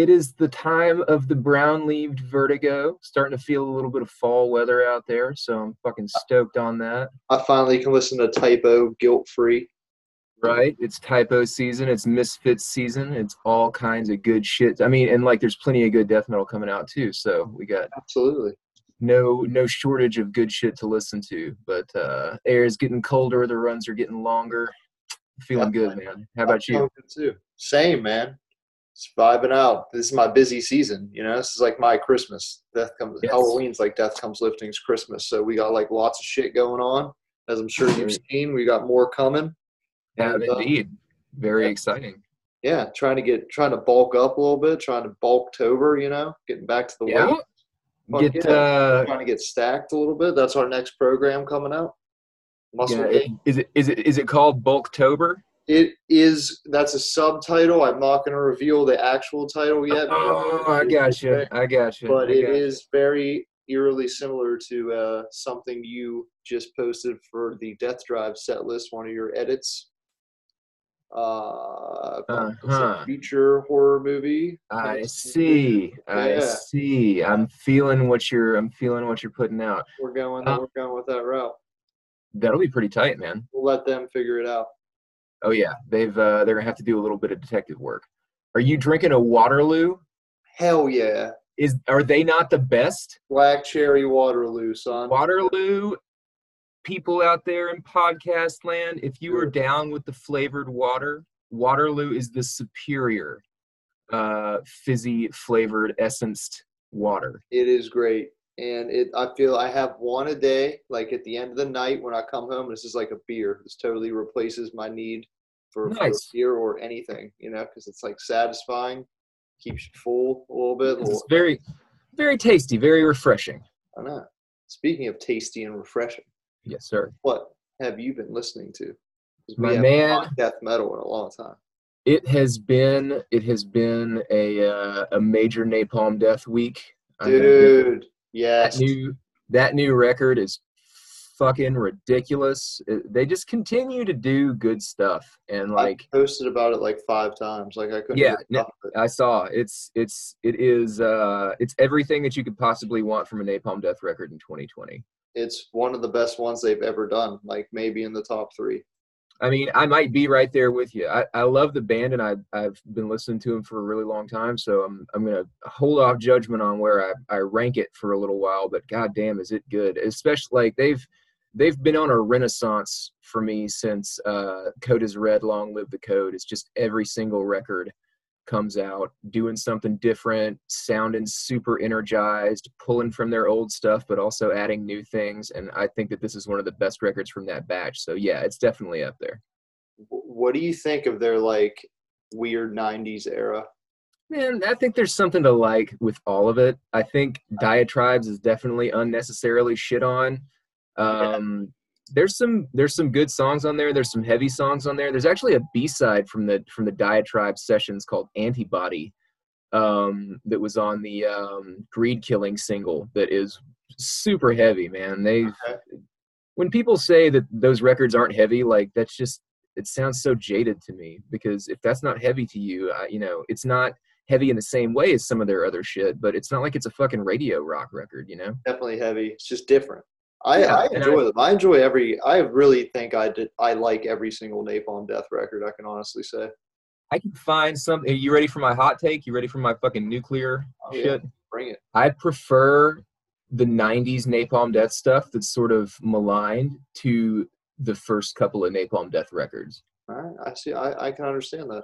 it, is the time of the brown-leaved vertigo. Starting to feel a little bit of fall weather out there, so I'm fucking stoked on that. I finally can listen to Type O guilt free. Right? It's Type O season. It's misfit season. It's all kinds of good shit. I mean, and like, there's plenty of good death metal coming out too. So we got Absolutely. no no shortage of good shit to listen to. But uh, air is getting colder. The runs are getting longer. Feeling good, man. How about I'm you? too. Same, man. Just vibing out. This is my busy season. You know, this is like my Christmas. Death comes. Yes. Halloween's like Death Comes Lifting's Christmas. So we got like lots of shit going on. As I'm sure you've seen, we got more coming. Have And, uh, indeed. Very yeah. exciting. yeah, trying to get trying to bulk up a little bit, trying to bulk over, you know, getting back to the Yeah. weight. Fuck Get yeah. uh, Trying to get stacked a little bit. That's our next program coming out. Muscle yeah, is it is it is it called Bulktober? It is that's a subtitle. I'm not going to reveal the actual title yet. Oh, I got you. I got you. But it gotcha. is very eerily similar to uh, something you just posted for the Death Drive set list, one of your edits. Uh, Uh-huh. feature horror movie. I see. I Yeah. see. I'm feeling what you're. I'm feeling what you're putting out. We're going. Uh, we're going with that route. That'll be pretty tight, man. We'll let them figure it out. Oh yeah, they've. Uh, they're gonna have to do a little bit of detective work. Are you drinking a Waterloo? Hell yeah, Is are they not the best? Black Cherry Waterloo, son. Waterloo people out there in podcast land, if you are down with the flavored water, Waterloo is the superior uh, fizzy flavored essenced water. It is great. And it I feel I have one a day, like at the end of the night when I come home, this is like a beer. This totally replaces my need for, for Nice. beer or anything, you know, because it's like satisfying, keeps you full a little bit. It's very, very tasty, very refreshing. I know. Speaking of tasty and refreshing, Yes, sir. what have you been listening to? My man- death metal in a long time. It has been it has been a uh, a major Napalm Death week. That- Dude, that yes. new that new record is fucking ridiculous. It- they just continue to do good stuff, and like I posted about it like five times. Like I couldn't Yeah, no- enough of it. I saw, it's it's it is uh it's everything that you could possibly want from a Napalm Death record in 2020. It's one of the best ones they've ever done. Like maybe in the top three. I mean, I might be right there with you. I, I love the band, and I I've been listening to them for a really long time. So I'm I'm gonna hold off judgment on where I, I rank it for a little while. But goddamn, is it good? Especially like they've they've been on a renaissance for me since uh, Code is Red, Long Live the Code. It's just every single record comes out doing something different, sounding super energized, pulling from their old stuff, but also adding new things. And I think that this is one of the best records from that batch. So yeah, it's definitely up there. What do you think of their like weird '90s era? Man, I think there's something to like with all of it. I think diatribes is definitely unnecessarily shit on. Um, there's some there's some good songs on there. There's some heavy songs on there. There's actually a B side from the from the diatribe sessions called Antibody um, that was on the um, Greed Killing single that is super heavy, man. They Okay. when people say that those records aren't heavy, like that's just it sounds so jaded to me because if that's not heavy to you, I, you know, it's not heavy in the same way as some of their other shit, but it's not like it's a fucking radio rock record, you know? Definitely heavy. It's just different. I, Yeah, I enjoy I- them. I enjoy every. I really think I did. I like every single Napalm Death record. I can honestly say. I can find some. Are you ready for my hot take? You ready for my fucking nuclear Oh, yeah. shit? Bring it. I prefer the 90s Napalm Death stuff that's sort of maligned to the first couple of Napalm Death records. All right. I see. I, I can understand that.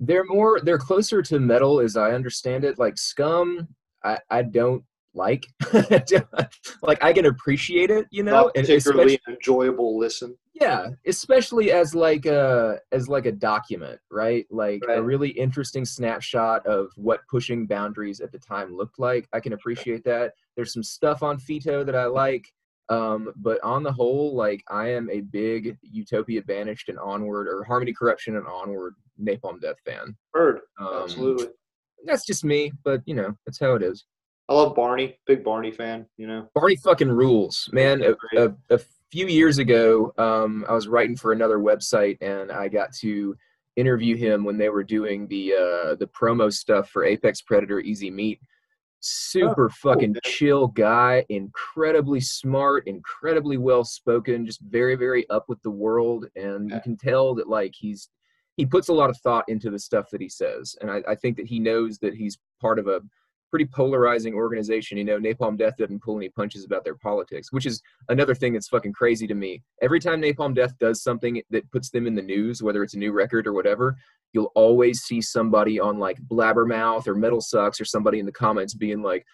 they're more they're closer to metal as i understand it like scum i i don't like like i can appreciate it you know Not particularly enjoyable listen. yeah especially as like a as like a document right like a really interesting snapshot of what pushing boundaries at the time looked like i can appreciate that there's some stuff on FETO that i like um but on the whole like i am a big utopia banished and onward or harmony corruption and onward napalm death fan Heard. um, Absolutely. that's just me, but you know, that's how it is. I love Barney. Big Barney fan. You know. Barney fucking rules, man. A, a, a few years ago, um, I was writing for another website, and I got to interview him when they were doing the uh, the promo stuff for Apex Predator Easy Meat. Super Oh, cool, fucking man. chill guy, incredibly smart, incredibly well spoken, just very very up with the world, and you can tell that like he's he puts a lot of thought into the stuff that he says, and I, I think that he knows that he's part of a pretty polarizing organization. You know, Napalm Death doesn't pull any punches about their politics, which is another thing that's fucking crazy to me. Every time Napalm Death does something that puts them in the news, whether it's a new record or whatever, you'll always see somebody on like Blabbermouth or Metal Sucks or somebody in the comments being like,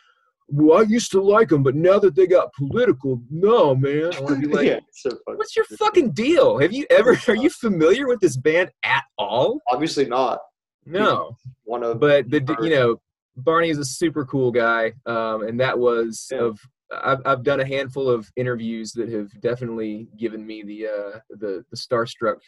"Well, I used to like them, but now that they got political, no, man." I want to be like, yeah, so "What's your fucking deal? Have you ever? Are you familiar with this band at all?" Obviously not. No One of but the you know Barney is a super cool guy, um, and that was Yeah. of I've I've done a handful of interviews that have definitely given me the uh, the the starstruck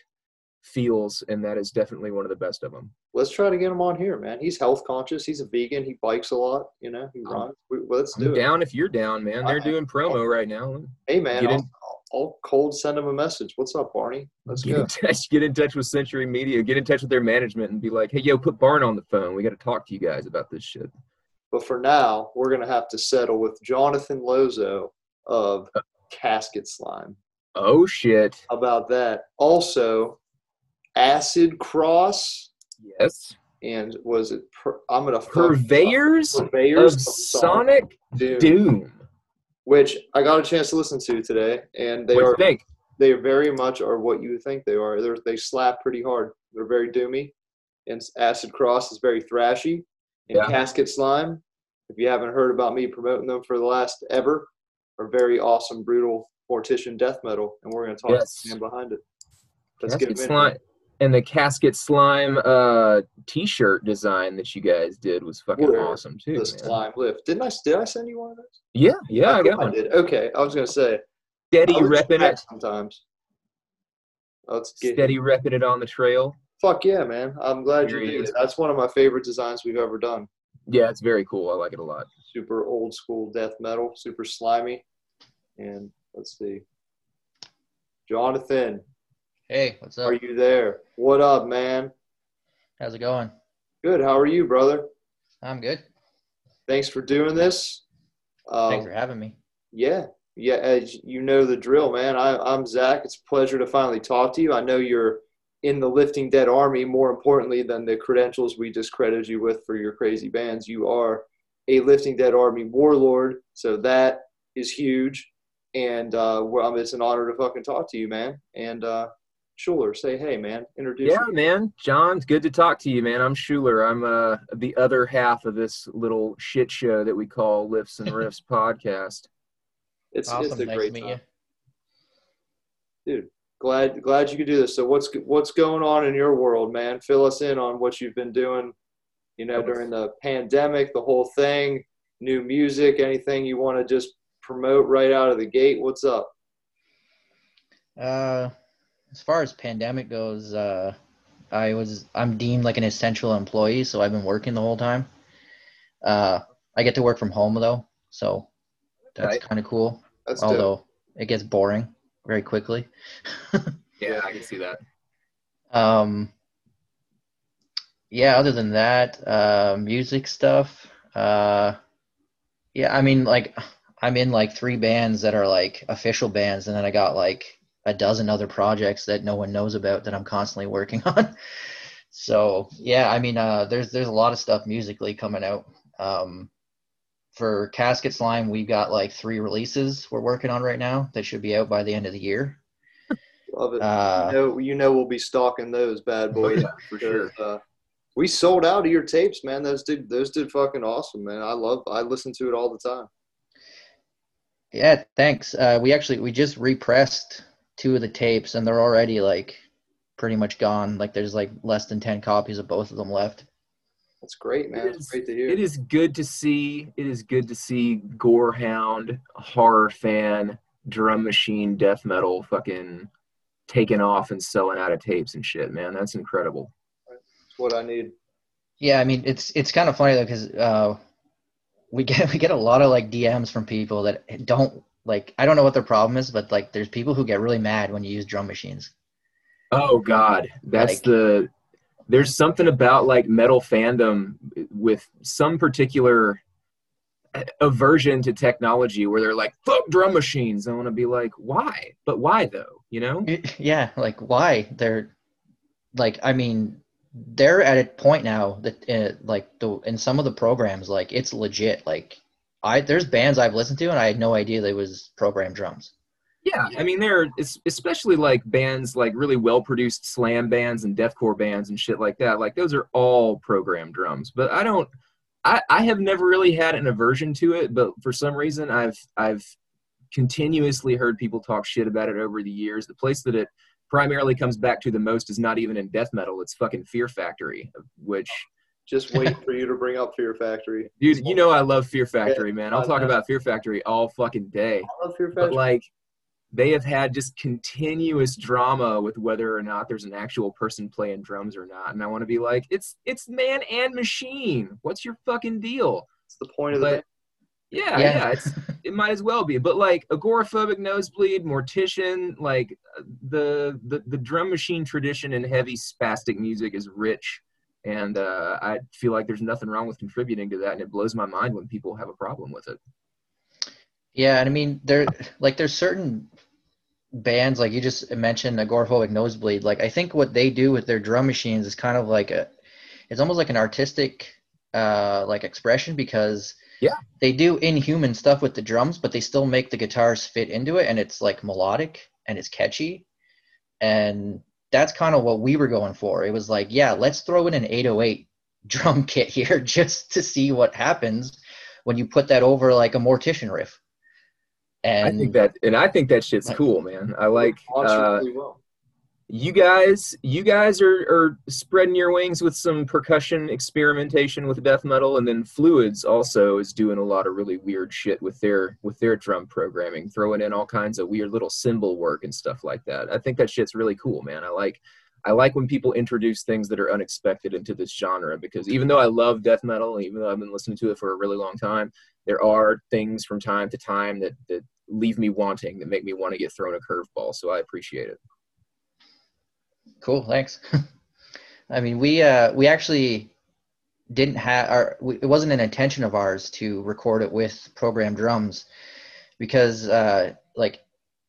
feels, and that is definitely one of the best of them. let's try to get him on here, man. He's health conscious. He's a vegan. He bikes a lot. You know, he I'm- runs. Let's I'm do it. down if you're down, man. They're I- doing promo right now. Hey, man, I'll, in- I'll, I'll cold send him a message. What's up, Barney? Let's Get go. in touch. Get in touch with Century Media. Get in touch with their management and be like, "Hey, yo, put Barn on the phone. We got to talk to you guys about this shit." But for now, we're gonna have to settle with Jonathan Lozo of uh, Casket Slime. Oh shit! About that? Also, Acid Cross Yes, and was it? Per, I'm gonna purveyors Purveyors of of Sonic Doom, Doom. which I got a chance to listen to today, and they What are they very much are what you think they are. They're, they slap pretty hard. They're very doomy, and Acid Cross is very thrashy. And Yeah. Casket Slime, if you haven't heard about me promoting them for the last ever, are very awesome, brutal mortician death metal, and we're going to talk Yes. to the man behind it. Let's casket get him in slime here. And the casket slime uh t-shirt design that you guys did was fucking Where awesome too the man. slime lift. Didn't I? Did I send you one of those? yeah yeah i think got one did. Okay, I was going to say. steady I repping it sometimes. Let's get steady repping it on the trail Fuck yeah, man! I'm glad you did is. That's one of my favorite designs we've ever done. yeah it's very cool i like it a lot super old school death metal, super slimy. And let's see. Jonathan, Hey, what's up? are you there? What up, man? How's it going? Good. How are you, brother? I'm good. Thanks for doing this. Um, Thanks for having me. yeah, yeah. As you know the drill, man. I, I'm Zach. It's a pleasure to finally talk to you. I know you're in the Lifting Dead Army. More importantly than the credentials we discredited you with for your crazy bands, you are a Lifting Dead Army warlord. So that is huge. And uh, well, it's an honor to fucking talk to you, man. And uh, Schuler, say hey, man. Introduce yeah you. man john good to talk to you man i'm schuler i'm uh the other half of this little shit show that we call lifts and riffs podcast It's awesome. it's a nice great to meet time. you. dude glad glad you could do this so what's what's going on in your world man fill us in on what you've been doing you know during the pandemic the whole thing new music anything you want to just promote right out of the gate what's up Uh, as far as pandemic goes, uh, I was I'm deemed like an essential employee, so I've been working the whole time. Uh, I get to work from home though, so that's Right. kind of cool. that's dope. Although it gets boring very quickly. yeah i can see that Um, yeah, other than that, uh, music stuff. Uh, yeah, I mean, like, I'm in like three bands that are like official bands, and then I got like a dozen other projects that no one knows about that I'm constantly working on. So yeah, I mean, uh, there's there's a lot of stuff musically coming out. Um, for Casket Slime, we've got like three releases we're working on right now that should be out by the end of the year. love it Uh, you, know, you know we'll be stalking those bad boys for sure uh, we sold out of your tapes man those did those did fucking awesome man i love i listen to it all the time Yeah, thanks. Uh, we actually we just repressed two of the tapes, and they're already like pretty much gone. Like there's like less than ten copies of both of them left. that's great man it's great to hear It is good to see. It is good to see Gorehound, horror fan, drum machine, death metal, fucking taking off and selling out of tapes and shit, man. That's incredible. it's what i need Yeah, I mean it's it's kind of funny though because uh, we get we get a lot of like DMs from people that don't like I don't know what their problem is, but like there's people who get really mad when you use drum machines. Oh God, that's Like- the there's something about like metal fandom with some particular aversion to technology where they're like fuck drum machines. I want to be like why? But why though you know? Yeah like why? They're like i mean they're at a point now that uh, like the in some of the programs like it's legit like i there's bands i've listened to and i had no idea they was programmed drums yeah i mean there especially like bands like really well produced slam bands and deathcore bands and shit like that like those are all programmed drums but i don't I, I have never really had an aversion to it, but for some reason I've I've continuously heard people talk shit about it over the years. The place that it primarily comes back to the most is not even in death metal; it's fucking Fear Factory, which. Just wait for you to bring up Fear Factory, dude. You know I love Fear Factory, man. I'll talk about Fear Factory all fucking day. I love Fear Factory. But like, they have had just continuous drama with whether or not there's an actual person playing drums or not. And I want to be like, it's it's man and machine. What's your fucking deal? It's the point of but, the yeah, yeah, yeah, it's it might as well be. But like agoraphobic nosebleed, mortician, like uh, the the the drum machine tradition in heavy spastic music is rich. And uh, I feel like there's nothing wrong with contributing to that, and it blows my mind when people have a problem with it. Yeah, and I mean there like there's certain bands like you just mentioned agoraphobic nosebleed. Like i think what they do with their drum machines is kind of like a it's almost like an artistic uh like expression because yeah. they do inhuman stuff with the drums but they still make the guitars fit into it and it's like melodic and it's catchy. And that's kind of what we were going for it was like yeah let's throw in an 808 drum kit here just to see what happens when you put that over like a mortician riff and I think that, and I think that shit's cool, man. I like. Uh, you guys, you guys are, are spreading your wings with some percussion experimentation with death metal, and then Fluids also is doing a lot of really weird shit with their with their drum programming, throwing in all kinds of weird little cymbal work and stuff like that. I think that shit's really cool, man. I like I like when people introduce things that are unexpected into this genre because even though I love death metal, even though I've been listening to it for a really long time, there are things from time to time that that leave me wanting, that make me want to get thrown a curveball. So I appreciate it. Cool, thanks. I mean, we uh, we actually didn't have our. We, it wasn't an intention of ours to record it with programmed drums because uh, like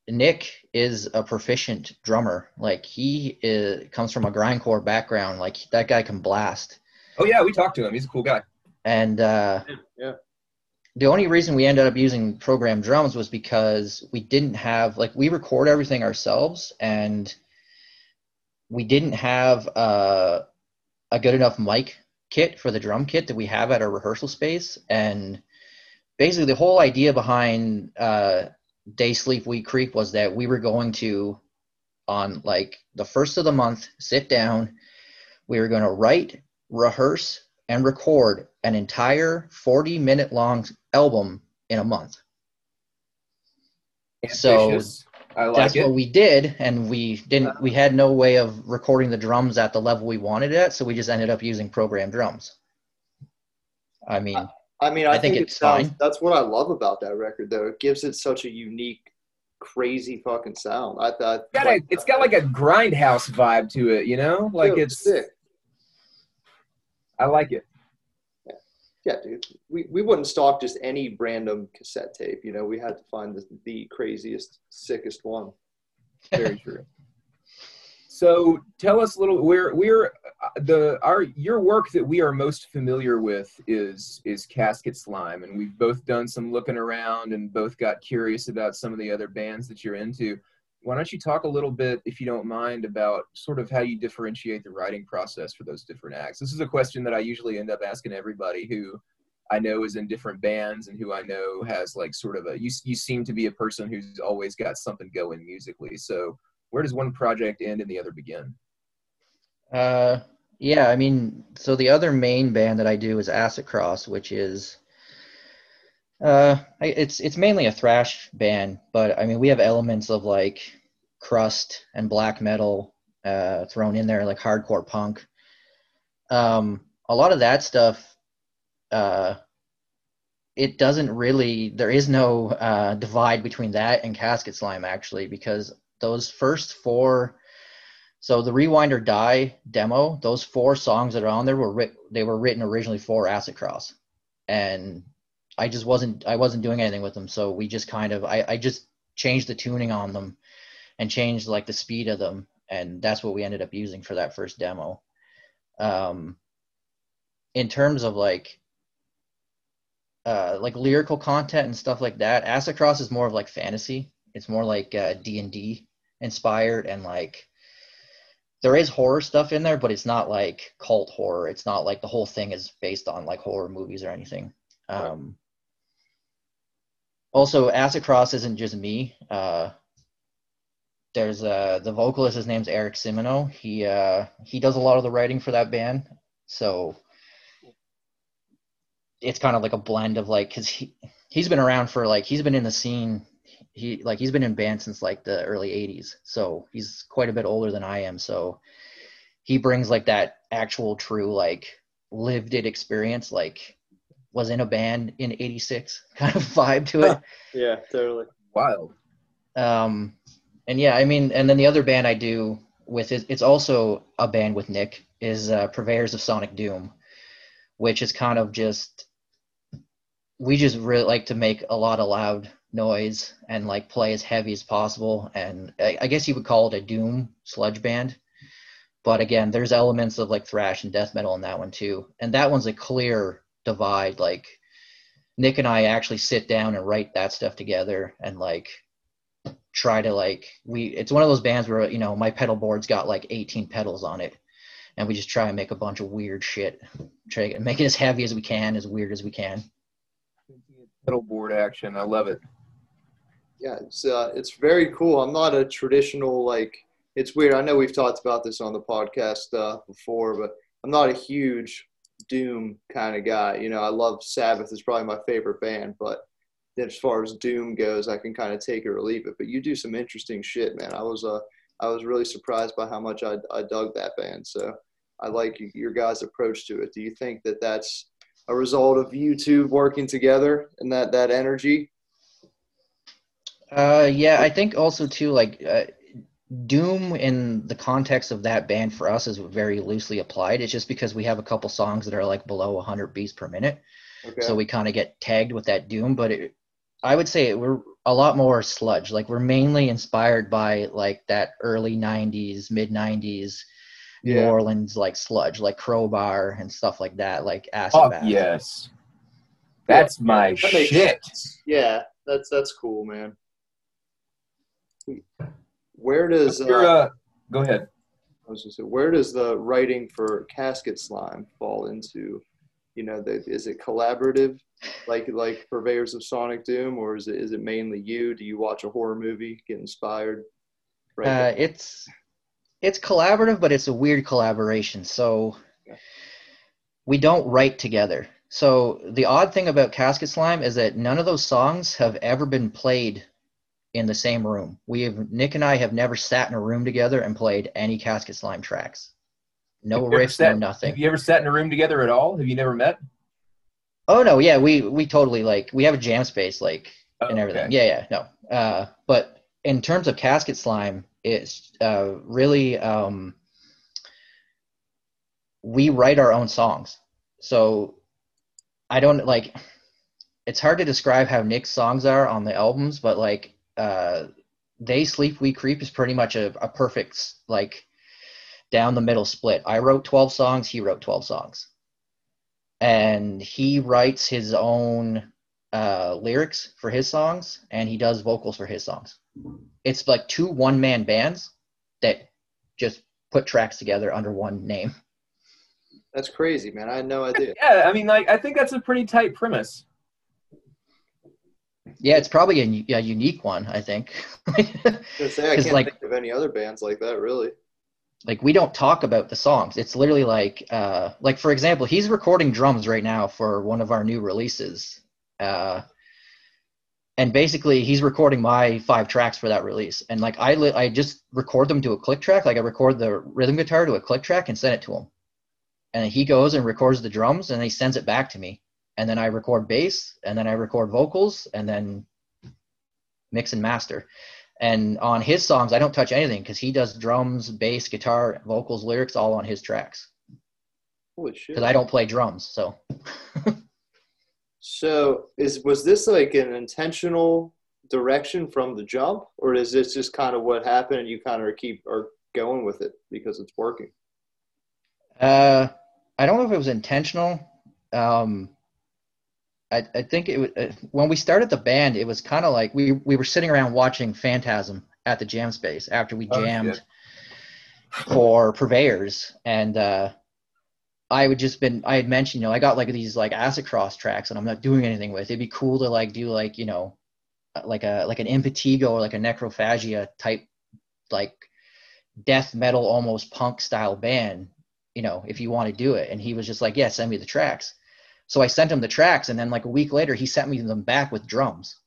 Nick is a proficient drummer. Like he is, comes from a grindcore background. Like that guy can blast. Oh yeah, we talked to him. He's a cool guy. And uh, yeah the only reason we ended up using programmed drums was because we didn't have like we record everything ourselves and we didn't have a, a good enough mic kit for the drum kit that we have at our rehearsal space and basically the whole idea behind uh, They Sleep We Creep was that we were going to on like the first of the month sit down we were going to write rehearse and record an entire 40 minute long album in a month. Ambitious. So like that's it. what we did, and we didn't. We uh-huh. had no way of recording the drums at the level we wanted it at, so we just ended up using programmed drums. I mean, I mean, I, I think, think, it's it sounds, fine. That's what I love about that record, though. It gives it such a unique, crazy fucking sound. I thought it's got, a, it's got like a grindhouse vibe to it, you know, like it's. Sick. I like it yeah, dude, we, we wouldn't stock just any random cassette tape. You know, we had to find the, the craziest, sickest one. Very true. So tell us a little. We're we're uh, the our your work that we are most familiar with is is Casket Slime, and we've both done some looking around and both got curious about some of the other bands that you're into why don't you talk a little bit, if you don't mind, about sort of how you differentiate the writing process for those different acts? This is a question that I usually end up asking everybody who I know is in different bands and who I know has like sort of a you you seem to be a person who's always got something going musically. So where does one project end and the other begin? Uh yeah, I mean, so the other main band that I do is Acid Cross, which is uh, it's it's mainly a thrash band, but I mean we have elements of like crust and black metal uh, thrown in there, like hardcore punk. Um, a lot of that stuff, uh, it doesn't really. There is no uh, divide between that and Casket Slime actually, because those first four So the Rewind or Die demo, those four songs that are on there were writ- they were written originally for Acid Cross, and I just wasn't I wasn't doing anything with them. So we just kind of I, I just changed the tuning on them, and changed like the speed of them, and that's what we ended up using for that first demo. Um, in terms of like uh, like lyrical content and stuff like that, Acid Cross is more of like fantasy. It's more like uh, D and D inspired and like there is horror stuff in there, but it's not like cult horror. It's not like the whole thing is based on like horror movies or anything. Um, also, Acid Cross isn't just me. Uh, there's uh, the vocalist. His name's Eric Simino. He uh, he does a lot of the writing for that band. So it's kind of like a blend of like because he he's been around for like he's been in the scene he like he's been in band since like the early 80s so he's quite a bit older than i am so he brings like that actual true like lived it experience like was in a band in 86 kind of vibe to it Yeah, totally. Wild. um and yeah i mean and then the other band i do with it it's also a band with nick is uh, purveyors of sonic doom which is kind of just we just really like to make a lot of loud noise and like play as heavy as possible and i, I guess you would call it a doom sludge band but again there's elements of like thrash and death metal in that one too and that one's a clear divide like nick and i actually sit down and write that stuff together and like try to like we it's one of those bands where you know my pedal board's got like 18 pedals on it and we just try and make a bunch of weird shit try to make it as heavy as we can as weird as we can Pedal board action. I love it. Yeah, it's uh, it's very cool. I'm not a traditional like. It's weird. I know we've talked about this on the podcast uh, before, but I'm not a huge Doom kind of guy. You know, I love Sabbath. is probably my favorite band, but as far as Doom goes, I can kind of take it or leave it. But you do some interesting shit, man. I was uh, I was really surprised by how much I I dug that band. So I like your guys' approach to it. Do you think that that's a result of you two working together and that that energy? Uh, yeah, I think also too like uh, Doom in the context of that band for us is very loosely applied. It's just because we have a couple songs that are like below 100 beats per minute, Okay. so we kind of get tagged with that Doom. But it, I would say we're a lot more sludge. Like we're mainly inspired by like that early 90s, mid 90s New Orleans like sludge, like Crowbar and stuff like that, like Acid Oh Bath. yes. That's my That shit. sense. Yeah, that's that's cool, man. Where does uh, uh, go ahead. I was gonna say, where does the writing for Casket Slime fall into? You know, the, is it collaborative, like like Purveyors of Sonic Doom, or is it is it mainly you? Do you watch a horror movie, get inspired? Right. Uh, it's it's collaborative, but it's a weird collaboration. So Yeah. we don't write together. So the odd thing about Casket Slime is that none of those songs have ever been played in the same room. We have Nick and I have never sat in a room together and played any Casket Slime tracks. No riffs, no nothing. Have you ever sat in a room together at all? Have you never met? Oh no, yeah, we we totally like we have a jam space like Oh, and everything. okay. Yeah, yeah, no. Uh, but in terms of casket slime, it's uh, really um, we write our own songs. So I don't like. It's hard to describe how Nick's songs are on the albums, but like uh, "They Sleep, We Creep" is pretty much a, a perfect like down the middle split. I wrote twelve songs. He wrote twelve songs, and he writes his own uh, lyrics for his songs and he does vocals for his songs. It's like two one man bands that just put tracks together under one name. That's crazy, man. I had no idea. Yeah, I mean, like, I think that's a pretty tight premise. Yeah, it's probably a, a unique one, I think. I say, I can't like- think of any other bands like that, really. like we don't talk about the songs. It's literally like uh like for example, he's recording drums right now for one of our new releases. Uh and basically he's recording my five tracks for that release. And like I li- I just record them to a click track, like I record the rhythm guitar to a click track and send it to him. And he goes and records the drums and he sends it back to me. And then I record bass and then I record vocals and then mix and master. And on his songs, I don't touch anything because he does drums, bass, guitar, vocals, lyrics, all on his tracks. Holy shit! Because I don't play drums, so. So is was this like an intentional direction from the jump, or is this just kind of what happened and you kind of keep are going with it because it's working? Uh, I don't know if it was intentional. Um, I, I think it uh, when we started the band, it was kind of like we we were sitting around watching Phantasm at the jam space after we Oh, jammed shit. for Purveyors, and uh, I would just been I had mentioned you know I got like these like acid cross tracks and I'm not doing anything with. It'd be cool to like do like you know like a like an impetigo or like a necrophagia type like death metal almost punk style band you know if you want to do it and he was just like yeah send me the tracks so i sent him the tracks and then like a week later he sent me them back with drums.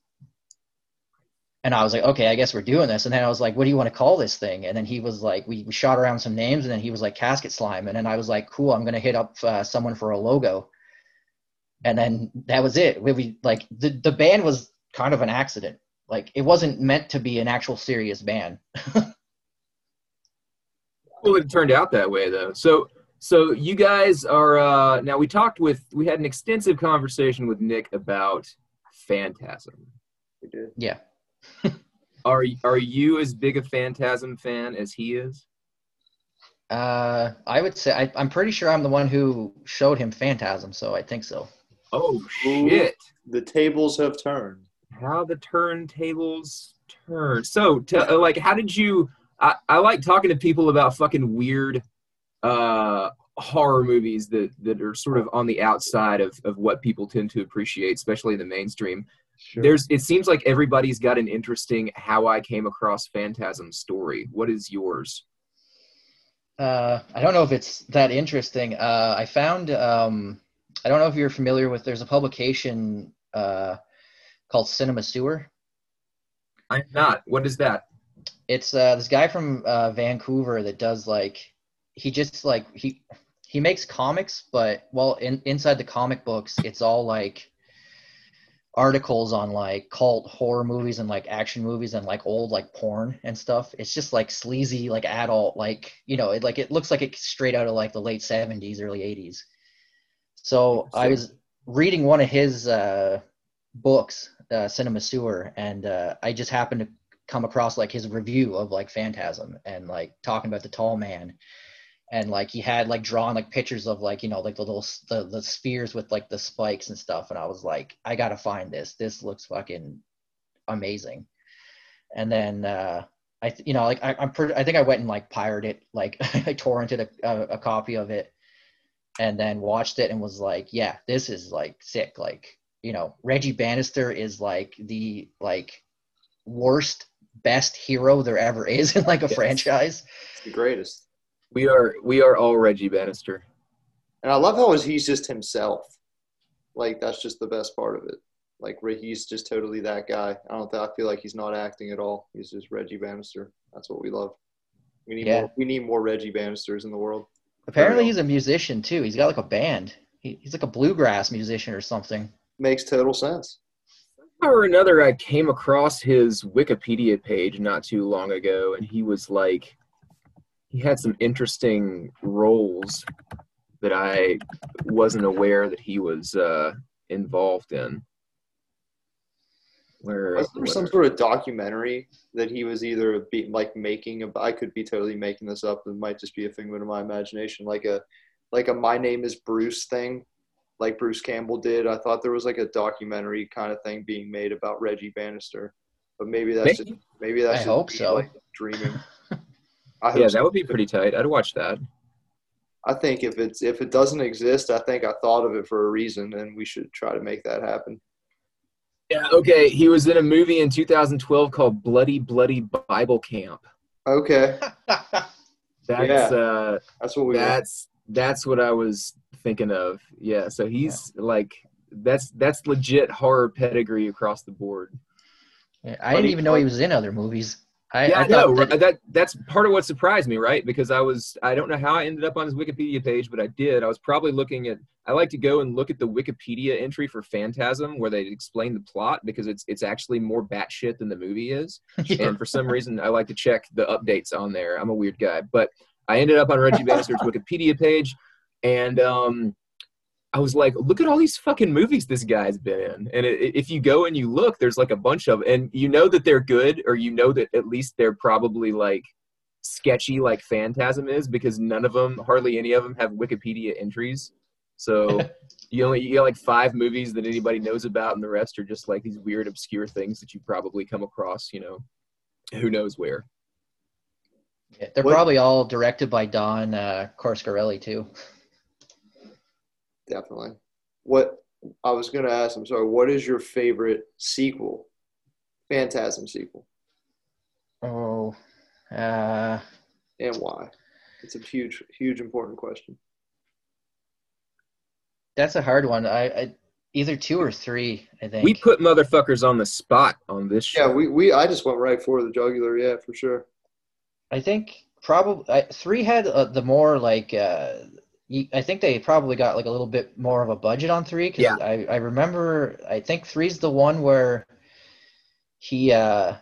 And i was like okay i guess we're doing this. And then i was like what do you want to call this thing? And then he was like we, we shot around some names and then he was like casket slime. And then i was like cool i'm to hit up uh, someone for a logo. And then that was it. We, we like the, the band was kind of an accident. Like it wasn't meant to be an actual serious band. Well, it turned out that way though. So, so you guys are uh, now. We talked with. We had an extensive conversation with Nick about Phantasm. We did. yeah Are are you as big a Phantasm fan as he is? Uh, I would say I, I'm pretty sure I'm the one who showed him Phantasm, so I think so. Oh shit! The tables have turned. How the turntables turn. So, to, uh, like, how did you? I, I like talking to people about fucking weird uh, horror movies that that are sort of on the outside of of what people tend to appreciate, especially in the mainstream. Sure. There's. It seems like everybody's got an interesting how I came across Phantasm story. What is yours? Uh, I don't know if it's that interesting. Uh, I found um, I don't know if you're familiar with. There's a publication uh, called Cinema Sewer. I'm not. What is that? It's uh, this guy from uh, Vancouver that does like he just like he he makes comics, but well, in, inside the comic books, it's all like articles on like cult horror movies and like action movies and like old like porn and stuff. It's just like sleazy, like adult, like you know, it like it looks like it's straight out of like the late seventies, early eighties. So I was reading one of his uh, books, uh, Cinema Sewer, and uh, I just happened to come across like his review of like Phantasm and like talking about the tall man and like he had like drawn like pictures of like you know like the little the, the spheres with like the spikes and stuff and i was like i gotta find this this looks fucking amazing and then uh i th- you know like I, i'm pretty i think i went and like pirated it like i torrented a, a, a copy of it and then watched it and was like yeah this is like sick like you know reggie bannister is like the like worst best hero there ever is in like a Yes. franchise It's the greatest. We are. We are all Reggie Bannister. And I love how he's just himself. Like that's just the best part of it. Like Re- he's just totally that guy. I don't. Th- I feel like he's not acting at all. He's just Reggie Bannister. That's what we love. We need Yeah. more. We need more Reggie Bannisters in the world. Apparently, he's a musician too. He's got like a band. He, he's like a bluegrass musician or something. Makes total sense. Somehow or another, I came across his Wikipedia page not too long ago, and he was like, he had some interesting roles that I wasn't aware that he was uh, involved in. Where Was there some sort of documentary that he was either be, like making? A, I could be totally making this up. It might just be a figment of my imagination, like a like a "My Name Is Bruce" thing, like Bruce Campbell did. I thought there was like a documentary kind of thing being made about Reggie Bannister, but maybe that's just, Maybe. maybe that's I just hope so. like, dreaming. I hope yeah, so. that would be pretty tight. I'd watch that. I think if it's if it doesn't exist, I think I thought of it for a reason, and we should try to make that happen. Yeah, okay. He was in a movie in 2012 called Bloody Bloody Bible Camp. Okay, That's Yeah. uh that's what we. want. that's that's what I was thinking of. Yeah, so he's like that's that's legit horror pedigree across the board. Yeah, I didn't Buddy even know he was in other movies. I, yeah, I I know. that- That, that's part of what surprised me, right? Because I was I don't know how I ended up on his Wikipedia page, but I did. I was probably looking at I like to go and look at the Wikipedia entry for Phantasm where they explain the plot because it's it's actually more batshit than the movie is. And for some reason I like to check the updates on there. I'm a weird guy. But I ended up on Reggie Bannister's Wikipedia page and um I was like, look at all these fucking movies this guy's been in. And it, if you go and you look, there's like a bunch of, and you know that they're good, or you know that at least they're probably like sketchy, like Phantasm is, because none of them, hardly any of them, have Wikipedia entries. So you only you get like five movies that anybody knows about, and the rest are just like these weird, obscure things that you probably come across. You know, who knows where. Yeah, They're What- probably all directed by Don uh, Coscarelli too. Definitely. What I was going to ask, I'm sorry, what is your favorite sequel? Phantasm sequel. Oh, uh, And why? It's a huge, huge, important question. that's a hard one. I, I either two or three. I think. We put motherfuckers on the spot on this show. Yeah, we, we I just went right for the jugular. Yeah, for sure. I think probably I, three had uh, the more like. Uh, y- I think they probably got like a little bit more of a budget on three. 'cause Yeah. I I remember. I think three's the one where he. uh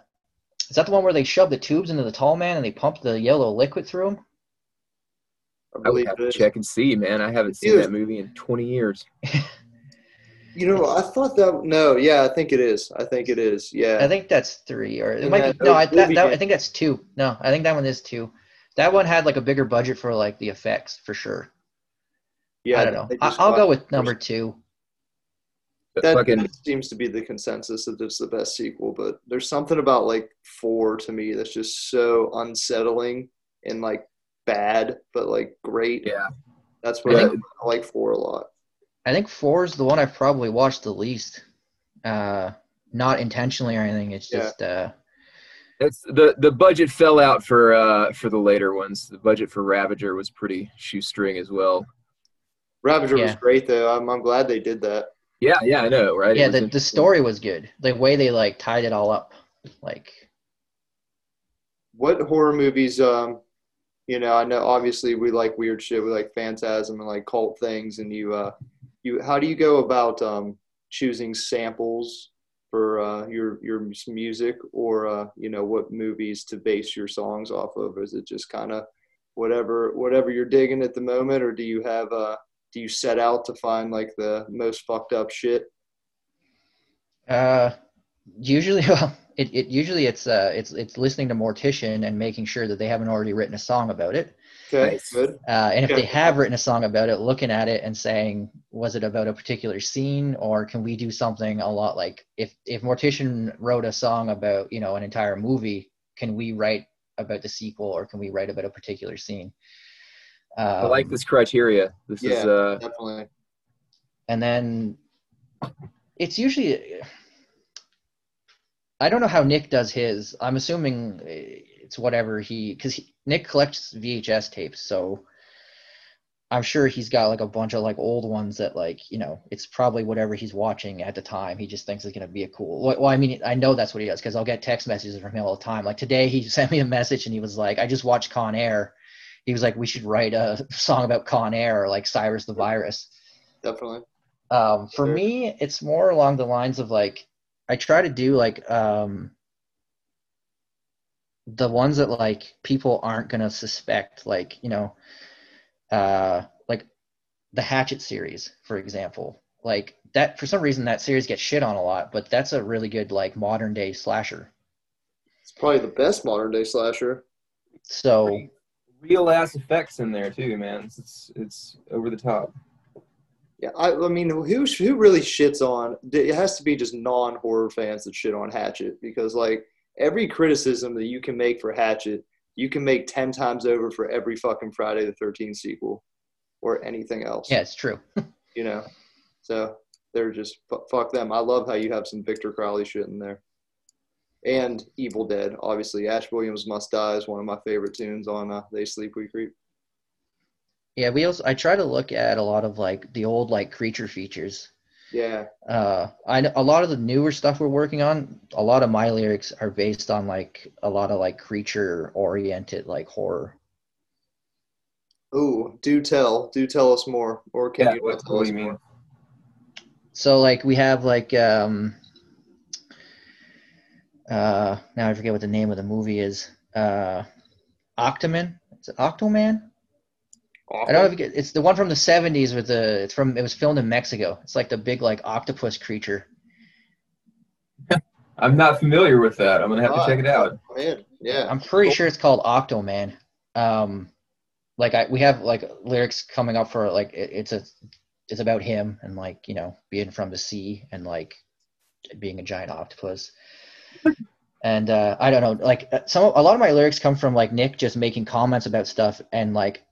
Is that the one where they shoved the tubes into the tall man and they pumped the yellow liquid through him? I I would have to check and see, man. I haven't seen Dude. that movie in 20 years. You know, I thought that. No, yeah, I think it is. I think it is. Yeah. I think that's three, or it And might that- be. No, I, that, that, I think that's two. No, I think that one is two. That one had like a bigger budget for like the effects for sure. Yeah. I don't know. I, I'll go with number two. But That, fucking that seems to be the consensus that it's the best sequel, but there's something about like four to me that's just so unsettling and like bad, but like great. yeah. That's what I I, think- I like four a lot. I think four is the one I've probably watched the least. Uh, not intentionally or anything. It's Yeah. just uh, It's the the budget fell out for uh for the later ones. The budget for Ravager was pretty shoestring as well. Ravager was great though. I'm, I'm glad they did that. Yeah, yeah, I know, right? Yeah. The the story was good. The way they like tied it all up, like What horror movies? Um, you know, I know obviously we like weird shit. We like phantasm and like cult things. And you, uh, you, how do you go about um, choosing samples for uh, your your music, or uh, you know, what movies to base your songs off of? Is it just kind of whatever whatever you're digging at the moment, or do you have uh, do you set out to find like the most fucked up shit? uh, usually well. It, it usually it's uh it's it's listening to Mortician and making sure that they haven't already written a song about it. Okay, Nice. good. Uh, and if Yeah. they have written a song about it, looking at it and saying, was it about a particular scene, or can we do something a lot like if if Mortician wrote a song about you know an entire movie, can we write about the sequel, or can we write about a particular scene? Um, I like this criteria. This is uh Definitely. and then it's usually I don't know how Nick does his. I'm assuming it's whatever he because Nick collects VHS tapes, so I'm sure he's got like a bunch of like old ones that like you know it's probably whatever he's watching at the time. He just thinks it's gonna be a cool. Well, I mean I know that's what he does because I'll get text messages from him all the time. Like today he sent me a message and he was like, I just watched Con Air. He was like, we should write a song about Con Air or like Cyrus the Virus. Definitely. Um, for Sure. me, it's more along the lines of like I try to do like um, the ones that like people aren't gonna suspect, like you know, uh, like the Hatchet series, for example. Like that, for some reason, that series gets shit on a lot, but that's a really good like modern day slasher. It's probably the best modern day slasher. So real ass effects in there too, man. It's it's over the top. Yeah, I, I mean, who who really shits on? It has to be just non horror fans that shit on Hatchet because like every criticism that you can make for Hatchet, you can make ten times over for every fucking Friday the Thirteenth sequel or anything else. yeah, it's true. you know, so they're just fuck them. I love how you have some Victor Crowley shit in there, and Evil Dead. Obviously, Ash Williams Must Die is one of my favorite tunes on uh, They Sleep We Creep. Yeah, we also I try to look at a lot of like the old like creature features. Yeah. Uh, I kn- a lot of the newer stuff we're working on. A lot of my lyrics are based on like a lot of like creature oriented like horror. Ooh, do tell, do tell us more, or can Yeah, you what, tell us mean? more? So like we have like um uh now I forget what the name of the movie is. Uh Octoman? Is it Octoman? I don't know if you get, it's the one from the 70s with the it's from it was filmed in Mexico. It's like the big like octopus creature. I'm not familiar with that. I'm gonna have to Ah. check it out. Man, yeah. I'm pretty Cool. sure it's called Octoman. Um like I we have like lyrics coming up for like it, it's a it's about him and like, you know, being from the sea and like being a giant octopus. And uh I don't know, like uh, some a lot of my lyrics come from like Nick just making comments about stuff and like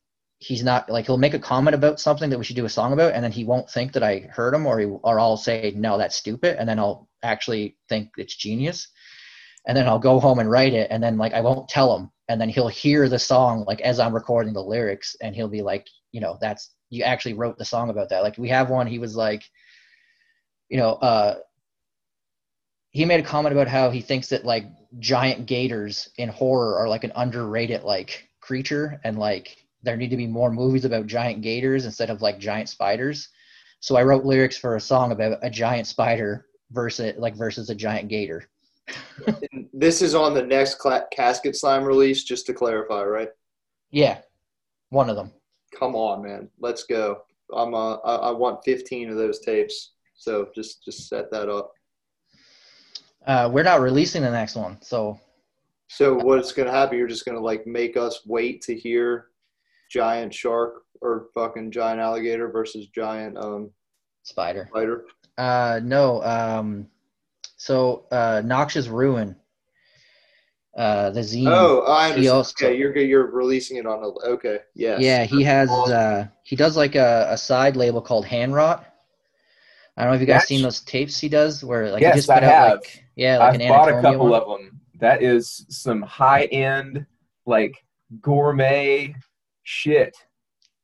he's not like he'll make a comment about something that we should do a song about and then he won't think that I heard him or he or I'll say no that's stupid. And then I'll actually think it's genius. And then I'll go home and write it and then like I won't tell him. And then he'll hear the song like as I'm recording the lyrics and he'll be like you know that's you actually wrote the song about that. Like we have one he was like you know uh he made a comment about how he thinks that like giant gators in horror are like an underrated like creature and like there need to be more movies about giant gators instead of like giant spiders so i wrote lyrics for a song about a giant spider versus like versus a giant gator And this is on the next cla- casket slime release, just to clarify, right? yeah one of them Come on, man. Let's go. I'm uh, I, I want 15 of those tapes. So just just set that up. Uh, we're not releasing the next one so So what's gonna happen? You're just gonna like make us wait to hear giant shark or fucking giant alligator versus giant um spider spider. uh no um so uh noxious ruin uh the zine Oh, I understand. also- okay, you're you're releasing it on a okay. Yeah. Yeah, he has uh he does like a, a side label called Hand Rot. I don't know if you guys That's- seen those tapes he does where like Yes, he just put I out have. like yeah, like I've an bought a couple one. of them. That is some high end, like gourmet shit.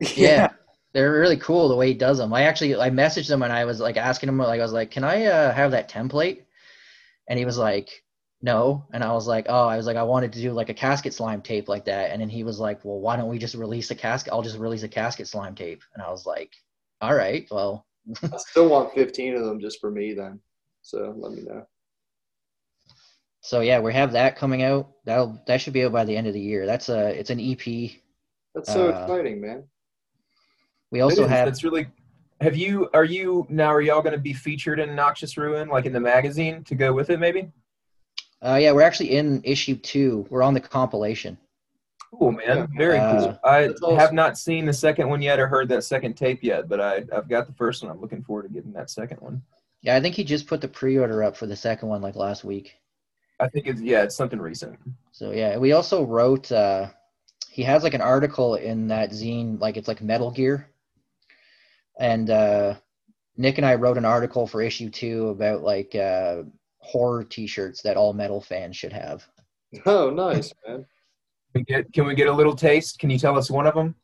Yeah. They're really cool the way he does them. I actually I messaged him and I was like asking him like I was like, "Can I uh, have that template?" And he was like, "No." And I was like, "Oh, I was like I wanted to do like a casket slime tape like that." And then he was like, "Well, why don't we just release a casket? I'll just release a casket slime tape." And I was like, "All right, well, I still want 15 of them just for me then. So let me know. So yeah, we have that coming out. That'll that should be out by the end of the year. That's a it's an EP. That's so Uh, exciting, man. We also It is. have That's really. Have you? Are you now? Are y'all going to be featured in Noxious Ruin, like in the magazine, to go with it? Maybe. uh yeah, we're actually in issue two. We're on the compilation. Cool, man. Very Uh, cool. I awesome. have not seen the second one yet or heard that second tape yet, but I, I've got the first one. I'm looking forward to getting that second one. Yeah, I think he just put the pre-order up for the second one like last week. I think it's yeah, it's something recent. So yeah, we also wrote uh he has like an article in that zine like it's like Metal Gear. And uh Nick and I wrote an article for issue 2 about like uh horror t-shirts that all metal fans should have. Oh, nice, man. Can we get, can we get a little taste? Can you tell us one of them?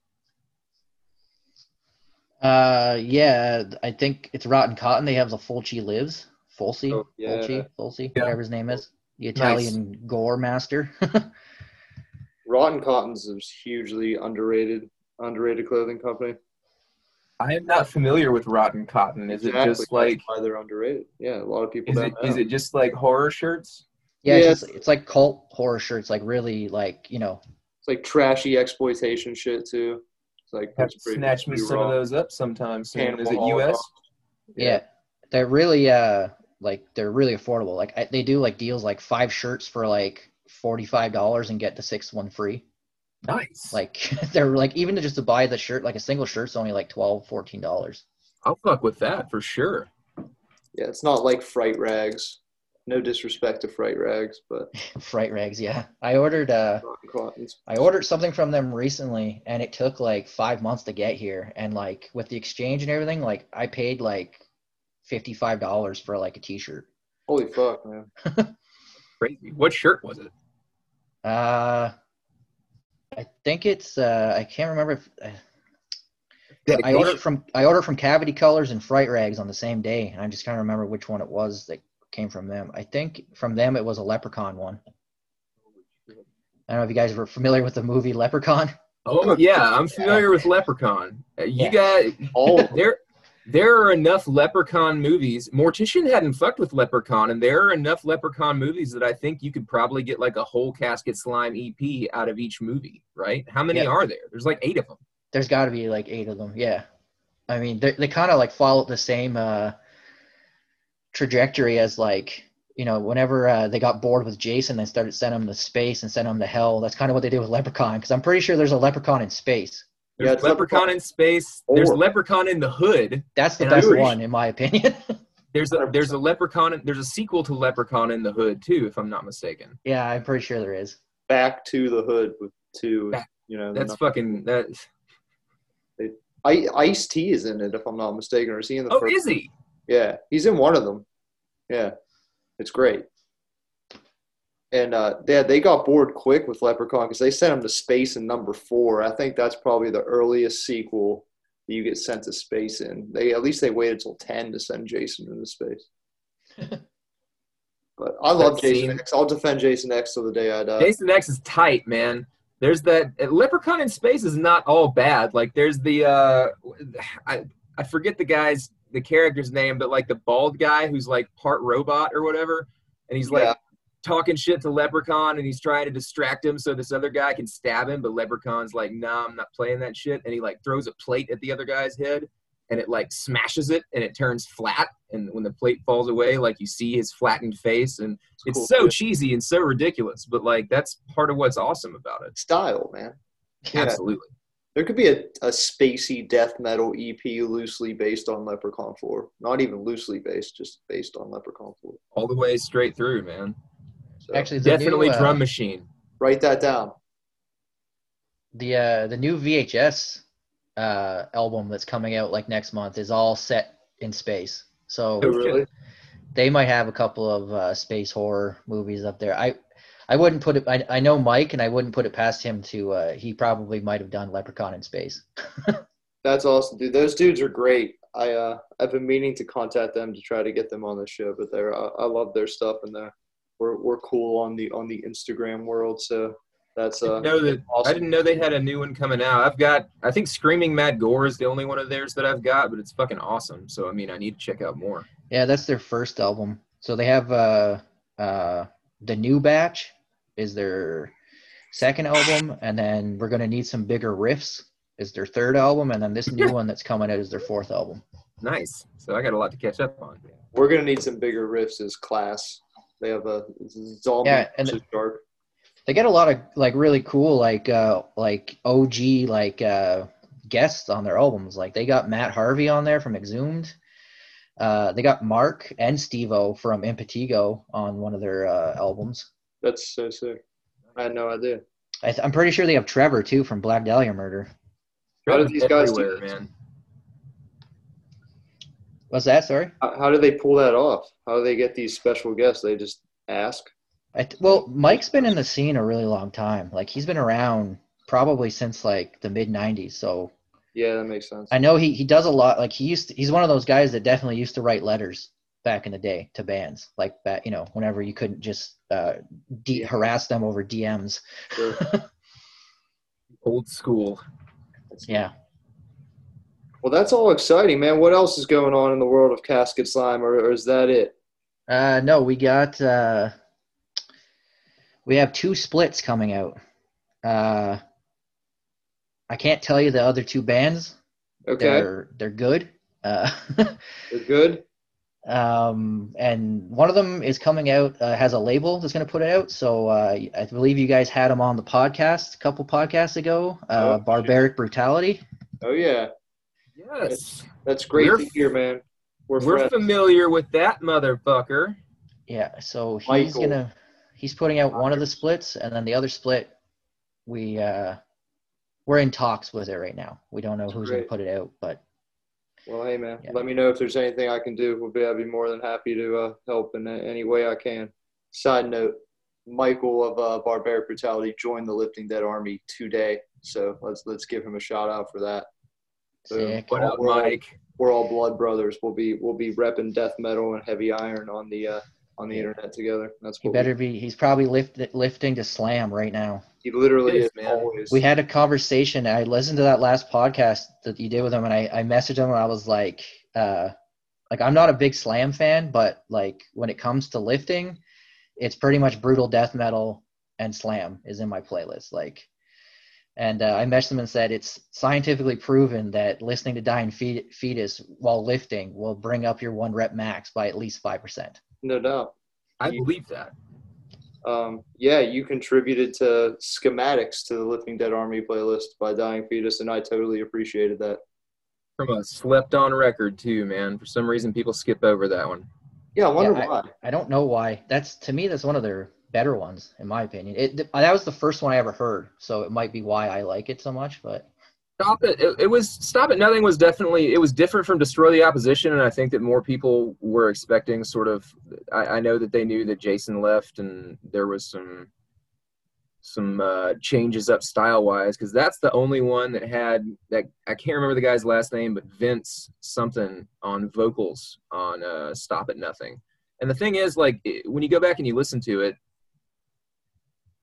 Uh, yeah, I think it's Rotten Cotton. They have the Fulci Lives. Fulci? Oh, yeah. Fulci? Fulci? Yeah. Whatever his name is. The Italian gore master. Rotten Cotton's a hugely underrated underrated clothing company. I am not familiar with Rotten Cotton. Is it just like that's why they're underrated? Yeah, a lot of people is don't it know. is it just like horror shirts? Yeah, it's, just- it's like cult horror shirts, like really like, you know, It's like trashy exploitation shit too. It's like Have it's pretty- snatch me pretty some raw. of those up sometimes. soon. Is it U.S.? Holocaust. yeah. They're really uh like they're really affordable. Like I, they do like deals like five shirts for like $45 and get the sixth one free. Nice. Like they're like even to just to buy the shirt, like a single shirt's only like 12 $14. I'll fuck with that for sure. Yeah, it's not like fright rags. No disrespect to fright rags, but Fright rags, yeah. I ordered uh Cotton's I ordered something from them recently and it took like five months to get here. And like with the exchange and everything, like I paid like fifty-five dollars for like a t-shirt. holy fuck, man. Crazy. What shirt was it? Uh I think it's uh I can't remember if uh, I ordered from I ordered from Cavity Colors and Fright Rags on the same day, and I'm just kind of remember which one it was that came from them. I think from them it was a Leprechaun one. I don't know if you guys were familiar with the movie Leprechaun. Oh yeah, I'm familiar with Leprechaun. Uh, You Yeah. guys, All there there are enough Leprechaun movies. Mortician hadn't fucked with Leprechaun, and there are enough Leprechaun movies that I think you could probably get like a whole Casket Slime EP out of each movie, right? How many Yeah. are there? There's like eight of them. There's got to be like eight of them. Yeah, I mean they they kind of like follow the same uh, trajectory as like you know whenever uh, they got bored with Jason, they started sending him to space and sending him to hell. That's kind of what they did with Leprechaun because I'm pretty sure there's a Leprechaun in space. There's Yeah, Leprechaun, Leprechaun in space. There's Leprechaun in the Hood. That's the best one in my opinion. There's a there's a Leprechaun. There's a sequel to Leprechaun in the Hood too, if I'm not mistaken. yeah, I'm pretty sure there is. back to the hood with two. Back- You know, That's the- fucking that. I, Ice T is in it if I'm not mistaken, or is he in the Oh, first? is he? Yeah, he's in one of them. Yeah, it's great. And uh, yeah, they got bored quick with Leprechaun because they sent him to space in number four. I think that's probably the earliest sequel that you get sent to space in. They at least they waited till ten to send Jason into space. but I love That Jason scene- X. I'll defend Jason X till the day I die. Jason X is tight, man. There's that Leprechaun in space is not all bad. Like there's the uh, I I forget the guy's the character's name, but like the bald guy who's like part robot or whatever, and he's like Yeah. talking shit to Leprechaun, and he's trying to distract him so this other guy can stab him, but Leprechaun's like, nah, I'm not playing that shit, and he like throws a plate at the other guy's head, and it like smashes it, and it turns flat, and when the plate falls away, like you see his flattened face, and it's cool, so cheesy and so ridiculous, but like that's part of what's awesome about it. style, man. Yeah. Absolutely. There could be a, a spacey death metal EP loosely based on Leprechaun 4. Not even loosely based, just based on Leprechaun 4. All the way straight through, man. So Actually, Definitely new, uh, drum machine. write that down. the uh, the new VHS uh, album that's coming out like next month is all set in space. So Oh, really? they might have a couple of uh, space horror movies up there. I I wouldn't put it. I, I know Mike, and I wouldn't put it past him to. Uh, he probably might have done Leprechaun in space. That's awesome, dude. Those dudes are great. I uh, I've been meaning to contact them to try to get them on the show, but they're I, I love their stuff and they're we're we're cool on the on the Instagram world. So that's I uh didn't know that I didn't know they had a new one coming out. I've got I think Screaming Mad Gore is the only one of theirs that I've got, but it's fucking awesome. So I mean I need to check out more. Yeah, that's their first album. So they have uh, uh, the new batch is their second album, and then we're gonna need some bigger riffs is their third album, and then this new one that's coming out is their fourth album. Nice. So I got a lot to catch up on. we're gonna need some bigger riffs as class. They have a zombie Yeah, and- versus shark. They get a lot of like really cool like uh like OG like uh guests on their albums. Like they got Matt Harvey on there from Exhumed. Uh, they got Mark and Stevo from Impetigo on one of their uh, albums. That's so sick. I had no idea. I th- I'm pretty sure they have Trevor too from Black Dahlia Murder. How did these guys do Everywhere, this? man? What's that? Sorry. How, how do they pull that off? How do they get these special guests? They just ask. I th- well, Mike's been in the scene a really long time. Like he's been around probably since like the mid '90s. So Yeah, that makes sense. I know he he does a lot. Like he used to, he's one of those guys that definitely used to write letters back in the day to bands. Like that, you know, whenever you couldn't just uh, D- harass them over DMs. Sure. Old school. Yeah. Well, that's all exciting, man. What else is going on in the world of Casket Slime, or, or is that it? Uh, no, we got uh, we have two splits coming out. Uh, I can't tell you the other two bands. Okay, They're they're good. Uh, they're good. Um, and one of them is coming out uh, has a label that's going to put it out. So uh, I believe you guys had them on the podcast a couple podcasts ago. Uh, Oh, Barbaric Brutality. Oh yeah, Yes. that's great We're- to hear, man. We're, We're friends. familiar with that motherfucker. Yeah. So he's Michael. gonna he's putting out one of the splits, and then the other split we uh, we're in talks with it right now. We don't know That's who's gonna put it out, but Well, hey, man. Yeah. Let me know if there's anything I can do. We'll be, I'd be more than happy to uh, help in any way I can. Side note: Michael of uh, Barbaric Brutality joined the Lifting Dead Army today, so let's let's give him a shout out for that. What up, We're all- Mike? We're all blood brothers. We'll be we'll be repping death metal and heavy iron on the uh, on the internet together. That's He what better be. He's probably lift, lifting to slam right now. he literally It is, is man. always. We had a conversation. I listened to that last podcast that you did with him, and I, I messaged him, and I was like, uh, like I'm not a big slam fan, but like when it comes to lifting, it's pretty much brutal death metal and slam is in my playlist. Like, and uh, I messaged him and said it's scientifically proven that listening to Dying Fe- Fetus while lifting will bring up your one rep max by at least five percent. No doubt. I You- believe that. Um, yeah, you contributed to schematics to the Lifting Dead Army playlist by Dying Fetus, and I totally appreciated that. From a slept on record too, man. For some reason people skip over that one. Yeah, I wonder Yeah, why. I don't know why. That's to me, that's one of their better ones, in my opinion. It that was the first one I ever heard, so it might be why I like it so much. But Stop it. it! It was Stop at Nothing was definitely it was different from Destroy the Opposition, and I think that more people were expecting sort of. I, I know that they knew that Jason left, and there was some some uh, changes up style wise because that's the only one that had that I can't remember the guy's last name, but Vince something on vocals on uh, Stop at Nothing. And the thing is, like it, when you go back and you listen to it,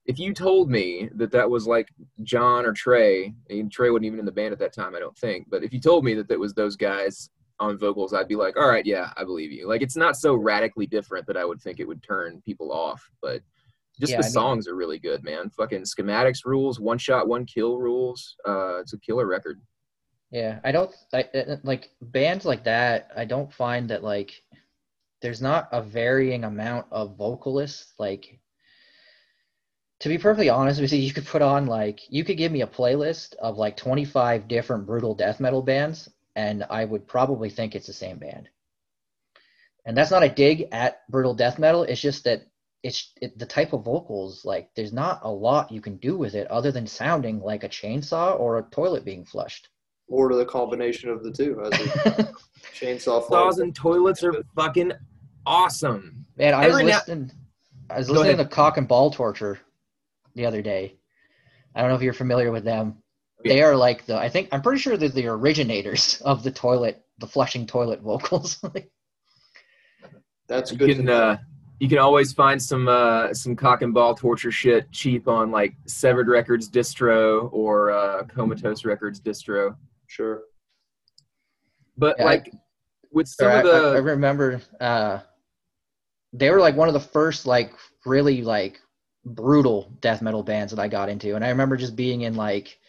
if you told me that that was like John or Trey, and Trey wasn't even in the band at that time, I don't think. But if you told me that that was those guys on vocals, I'd be like, all right, yeah, I believe you. Like it's not so radically different that I would think it would turn people off, but just Yeah, the I mean- songs are really good, man. Fucking schematics rules, one shot, one kill rules. Uh, it's a killer record. yeah, I don't I, uh, like bands like that. I don't find that like there's not a varying amount of vocalists. Like to be perfectly honest with you, you could put on like you could give me a playlist of like 25 different brutal death metal bands, and I would probably think it's the same band. And that's not a dig at brutal death metal. It's just that it's it, the type of vocals. Like, there's not a lot you can do with it other than sounding like a chainsaw or a toilet being flushed. Or to the combination of the two, as a chainsaw. Saws and toilets are fucking awesome. Man, I was Every now- listening. I was Go listening ahead. to Cock and Ball Torture the other day. I don't know if you're familiar with them. Yeah. They are like the. I think I'm pretty sure they're the originators of the toilet, the flushing toilet vocals. That's You good. to can uh, you can always find some uh, some cock and ball torture shit cheap on like Sevared Records distro or uh, Comatose Records distro. sure. But Yeah, I- like with some Or I, of I- I remember uh, they were like one of the first like really like brutal death metal bands that I got into, and I remember just being in like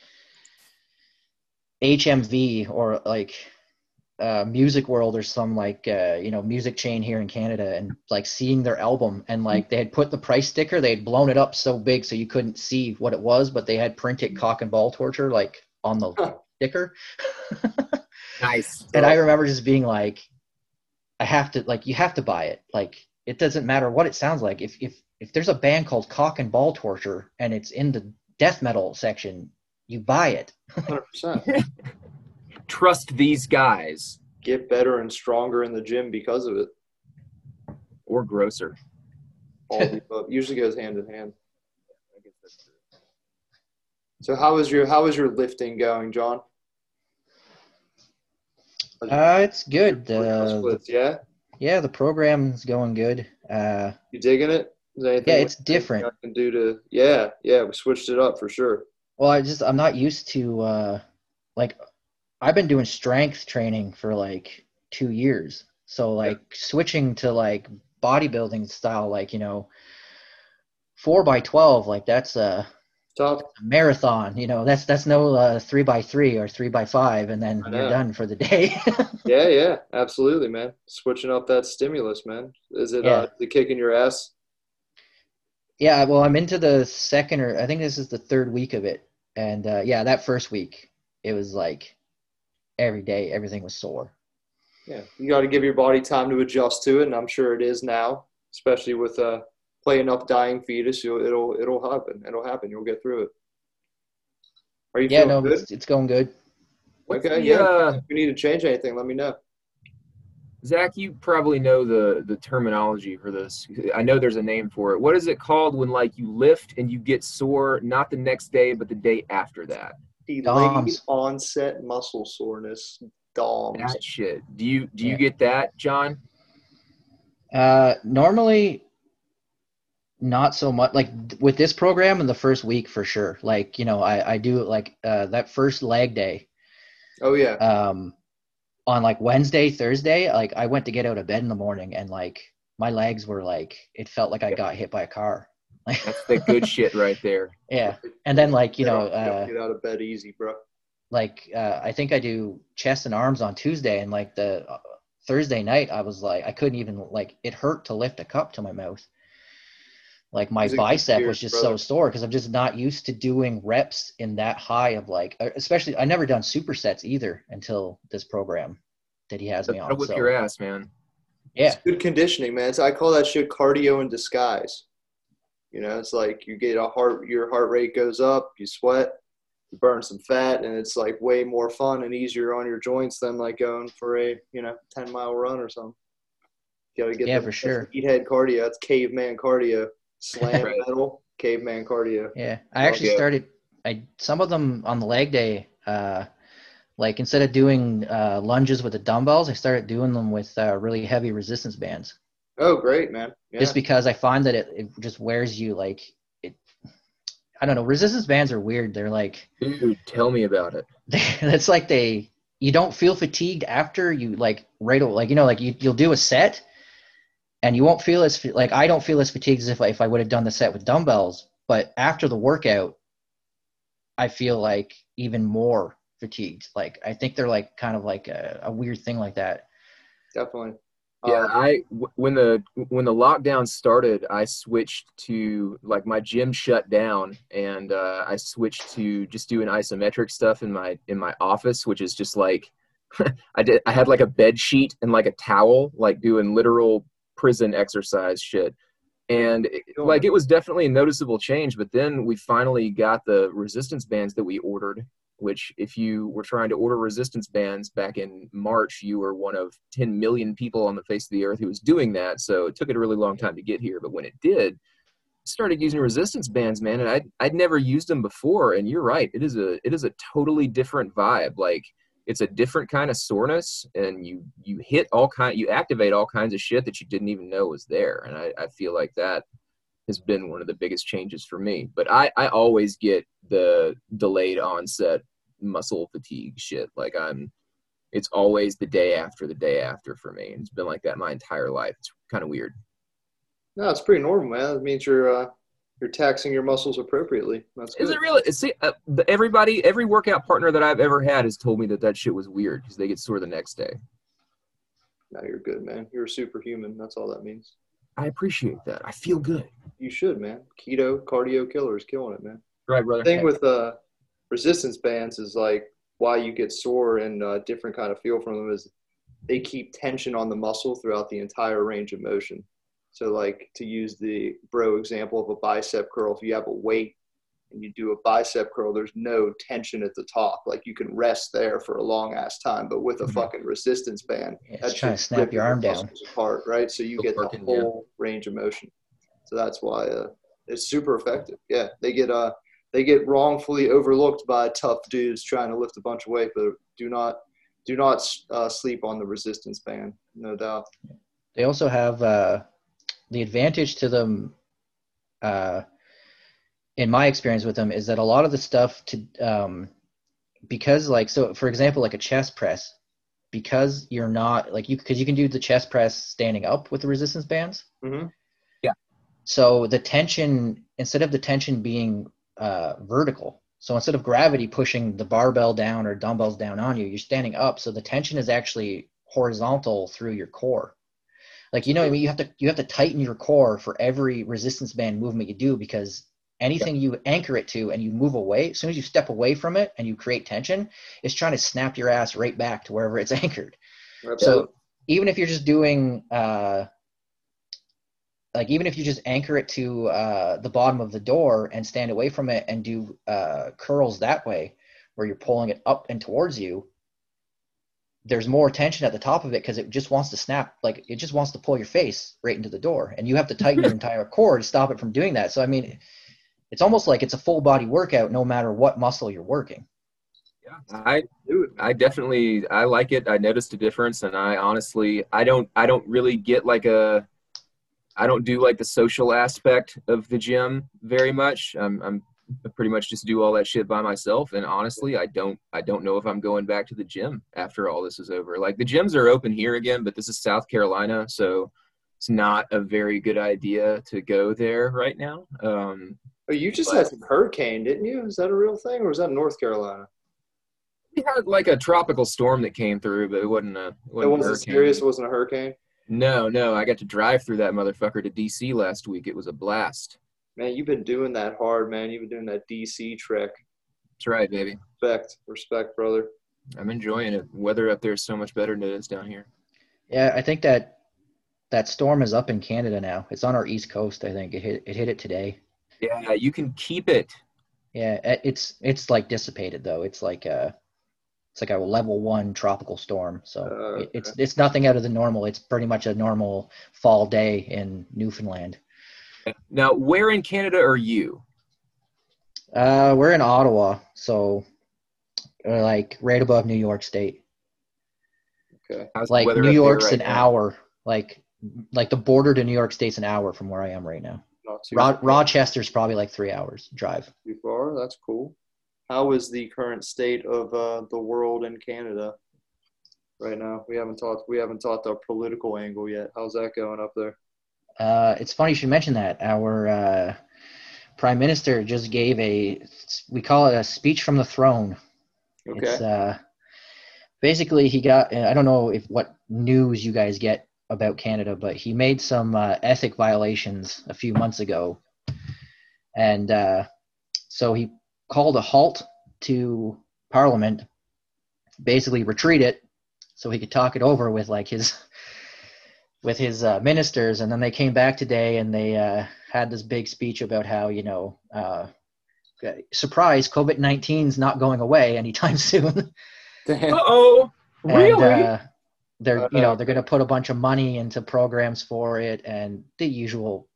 HMV or like uh, Music World or some like uh, you know music chain here in Canada, and like seeing their album, and like they had put the price sticker, they had blown it up so big so you couldn't see what it was, but they had printed cock and ball torture like on the Huh. sticker. nice. And I remember just being like, I have to like you have to buy it. Like it doesn't matter what it sounds like. If if if there's a band called Cock and Ball Torture and it's in the death metal section, you buy it. 100%. trust these guys Get better and stronger in the gym because of it. or grosser. All the above. Usually goes hand in hand. So how is your how is your lifting going, John? Uh, it's good. Uh, splits, yeah. yeah, the program's going good. Uh, You digging it? Yeah, it's different. I can do to yeah yeah we switched it up for sure. Well, I just I'm not used to uh, like I've been doing strength training for like two years. So like switching to like bodybuilding style, like you know, four by twelve, like that's a Tough. marathon. You know, that's that's no uh, three by three or three by five, and then you're done for the day. Yeah yeah absolutely man. Switching up that stimulus man. Is it Yeah. uh, the kicking your ass? Yeah, well, I'm into the second or I think this is the third week of it, and uh, yeah, that first week it was like every day everything was sore. Yeah, you got to give your body time to adjust to it, and I'm sure it is now, especially with uh, playing up dying fetus. You'll, it'll it'll happen. It'll happen. You'll get through it. Are you Yeah, feeling no, good? it's, it's going good. Okay, the, yeah. uh, If you need to change anything, let me know. Zach, you probably know the the terminology for this. I know there's a name for it. What is it called when like you lift and you get sore not the next day but the day after that? Delayed onset muscle soreness. DOMs. That shit. Do you do you Yeah. get that, John? Uh, normally, not so much. Like with this program in the first week for sure. Like you know, I I do like uh, that first leg day. Oh yeah. Um, on like Wednesday, Thursday, like I went to get out of bed in the morning and like my legs were like it felt like I got hit by a car. Like That's the good shit right there. yeah, and then like you know. get- Uh, get out of bed easy, bro. like uh, I think I do chest and arms on Tuesday, and like the uh, Thursday night, I was like I couldn't even like it hurt to lift a cup to my mouth. Like my bicep was your just so sore because I'm just not used to doing reps in that high of like, uh, especially I never done supersets either until this program that he has me That'll on. whip So your ass, man. yeah, Good conditioning, man. So I call that shit cardio in disguise. You know, it's like you get a heart, your heart rate goes up, you sweat, you burn some fat, and it's like way more fun and easier on your joints than like going for a you know ten mile run or something. You gotta get Yeah, the- for sure. Meathead cardio. That's caveman cardio. Slam Right. metal, caveman cardio. yeah. I actually yeah. started. I some of them on the leg day. Uh, like instead of doing uh, lunges with the dumbbells, I started doing them with uh, really heavy resistance bands. Oh, great, man. Yeah. just because I find that it, it just wears you like it. I don't know. Resistance bands are weird. They're like Dude, tell me about it. it's like they you don't feel fatigued after you like right o- like you know like you you'll do a set and you won't feel as like I don't feel as fatigued as if I, if I would have done the set with dumbbells. But after the workout, I feel like even more fatigued. Like I think they're like kind of like a, a weird thing like that. Definitely. Yeah, Um, I w- when the when the lockdown started, I switched to like my gym shut down, and uh, I switched to just doing isometric stuff in my in my office, which is just like I did. I had like a bed sheet and like a towel, like doing literal prison exercise shit, and it, like it was definitely a noticeable change. But then we finally got the resistance bands that we ordered, which if you were trying to order resistance bands back in March, you were one of 10 million people on the face of the earth who was doing that. So it took it a really long time to get here. But when it did, started using resistance bands, man, and I'd, I'd never used them before. And you're right. It is a, it is a totally different vibe. Like it's a different kind of soreness and you, you hit all kind, you activate all kinds of shit that you didn't even know was there. And I, I feel like that has been one of the biggest changes for me. But I, I always get the delayed onset muscle fatigue shit. Like I'm, it's always the day after the day after for me. And it's been like that my entire life. It's kind of weird. no, it's pretty normal, man. It means you're uh, you're taxing your muscles appropriately. That's Is good. it really? See, uh, everybody, every workout partner that I've ever had has told me that that shit was weird because they get sore the next day. Now you're good, man. You're superhuman. That's all that means. I appreciate that. I feel good. You should, man. Keto, cardio killer is killing it, man. Right, brother. The thing with uh, resistance bands is like why you get sore and uh, different kind of feel from them is they keep tension on the muscle throughout the entire range of motion. So, like to use the bro example of a bicep curl, if you have a weight and you do a bicep curl, there's no tension at the top. Like you can rest there for a long ass time, but with a Mhm. fucking resistance band, It's that trying to snap your arm down. apart, right? So you Still get the working, yeah. whole range of motion. So that's why uh, it's super effective. Yeah, they get uh they get wrongfully overlooked by tough dudes trying to lift a bunch of weight, but do not do not uh, sleep on the resistance band, no doubt. They also have uh, the advantage to them, uh, in my experience with them, is that a lot of the stuff to um, because like so for example like a chest press, because you're not like you because you can do the chest press standing up with the resistance bands. Mm-hmm. So the tension instead of the tension being uh, vertical. So instead of gravity pushing the barbell down or dumbbells down on you, you're standing up. So the tension is actually horizontal through your core. Like you know, I mean, you have to you have to tighten your core for every resistance band movement you do because anything you anchor it to and you move away, as soon as you step away from it and you create tension, it's trying to snap your ass right back to wherever it's anchored. So even if you're just doing uh, like even if you just anchor it to uh, the bottom of the door and stand away from it and do uh, curls that way, where you're pulling it up and towards you, there's more tension at the top of it because it just wants to snap, like it just wants to pull your face right into the door, and you have to tighten your entire core to stop it from doing that. So I mean, it's almost like it's a full body workout no matter what muscle you're working. Yeah i do I definitely I like it. I noticed a difference, and I honestly I don't I don't really get like a I don't do like the social aspect of the gym very much. I'm I'm I pretty much just do all that shit by myself, and honestly, I don't I don't know if I'm going back to the gym after all this is over. Like the gyms are open here again, but this is South Carolina, so it's not a very good idea to go there right now. Um, Oh, you just But- had some hurricane, didn't you? Is that a real thing, or was that North Carolina? we had like a tropical storm that came through, but it wasn't a. It It wasn't, a wasn't serious. It wasn't a hurricane. No, no, I got to drive through that motherfucker to DC last week. It was a blast. Man, you've been doing that hard, man. You've been doing that DC trek. That's right, baby. Respect, respect, brother. I'm enjoying it. Weather up there is so much better than it is down here. Yeah, I think that that storm is up in Canada now. It's on our east coast. I think it hit it hit it today. Yeah, you can keep it. Yeah, it's it's like dissipated though. It's like a it's like a level one tropical storm. So Uh, it- it's it's nothing out of the normal. It's pretty much a normal fall day in Newfoundland. Now, where in Canada are you? Uh, we're in Ottawa, so like right above New York State. Okay. How's Like New York's right an now? hour. Like like the border to New York State's an hour from where I am right now. Not too, Ro- Rochester's probably like three hours drive. too far. That's cool. How is the current state of uh, the world in Canada right now? We haven't talked. We haven't talked our political angle yet. How's that going up there? Uh, it's funny you should mention that. Our uh, prime minister just gave a we call it a speech from the throne. Okay. It's uh, basically he got I don't know if what news you guys get about Canada, but he made some uh, ethic violations a few months ago, and uh, so he called a halt to Parliament, basically retreat it, so he could talk it over with like his with his uh, ministers, and then they came back today and they uh, had this big speech about how you know. Uh, surprise covid 19 is not going away anytime soon Uh-oh. Really? and, uh, they're you know Uh, they're going to put a bunch of money into programs for it and the usual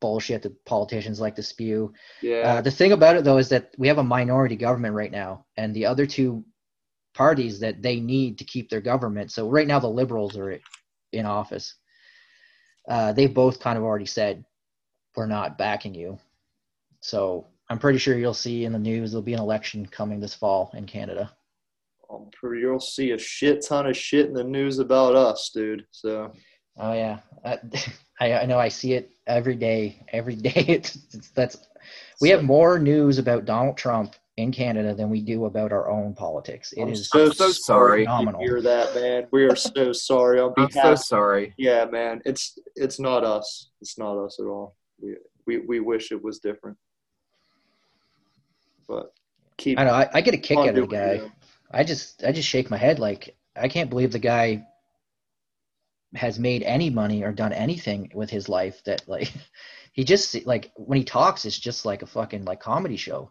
bullshit that politicians like to spew. Yeah. Uh, the thing about it though is that we have a minority government right now, and the other two parties that they need to keep their government. So right now the liberals are in office. Uh, they both kind of already said we're not backing you. So I'm pretty sure you'll see in the news there'll be an election coming this fall in Canada. I'm pretty. You'll see a shit ton of shit in the news about us, dude. So Oh yeah, I, I I know I see it every day. Every day, it's, it's that's we have more news about Donald Trump in Canada than we do about our own politics. It I'm is so, so sorry. to hear that, man. We are so sorry on I'm so sorry. yeah, man. It's it's not us. It's not us at all. We we, we wish it was different. But keep. I know I, I get a kick out of the guy. it. I just I just shake my head like I can't believe the guy has made any money or done anything with his life that like he just like when he talks it's just like a fucking like comedy show.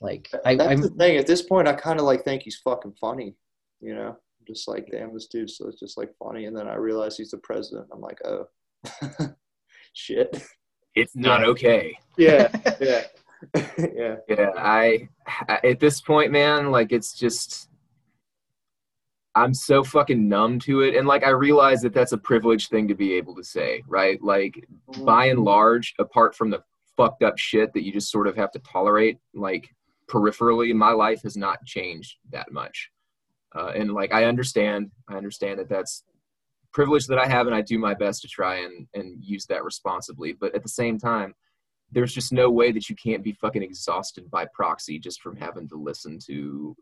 Like I, That's I'm the thing. At this point, I kind of like think he's fucking funny. You know, just like damn, this dude's so it's just like funny. And then I realize he's the president. I'm like, oh, shit. It's not okay. Yeah, yeah, yeah. Yeah, I, I at this point, man, like it's just I'm so fucking numb to it, and like I realize that that's a privileged thing to be able to say, right? Like by and mm-hmm. large, apart from the fucked up shit that you just sort of have to tolerate, like peripherally, my life has not changed that much. Uh, and like I understand, I understand that that's privilege that I have, and I do my best to try and and use that responsibly. But at the same time, there's just no way that you can't be fucking exhausted by proxy just from having to listen to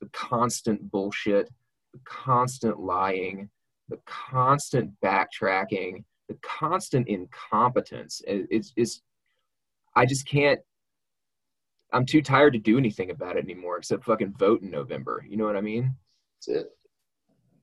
the constant bullshit, the constant lying, the constant backtracking, the constant incompetence. It- It's, it's I just can't. I'm too tired to do anything about it anymore except fucking vote in November. You know what I mean? That's it.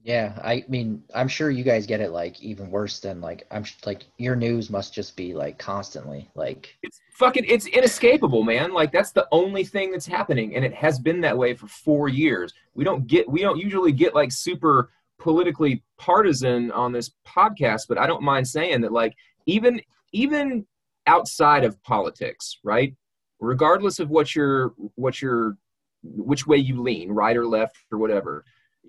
Yeah, I mean, I'm sure you guys get it like even worse than like I'm sh- like your news must just be like constantly like It's fucking it's inescapable, man. Like that's the only thing that's happening, and it has been that way for four years. We don't get we don't usually get like super politically partisan on this podcast, but I don't mind saying that like even even outside of politics, right? Regardless of what your what your which way you lean, right or left or whatever.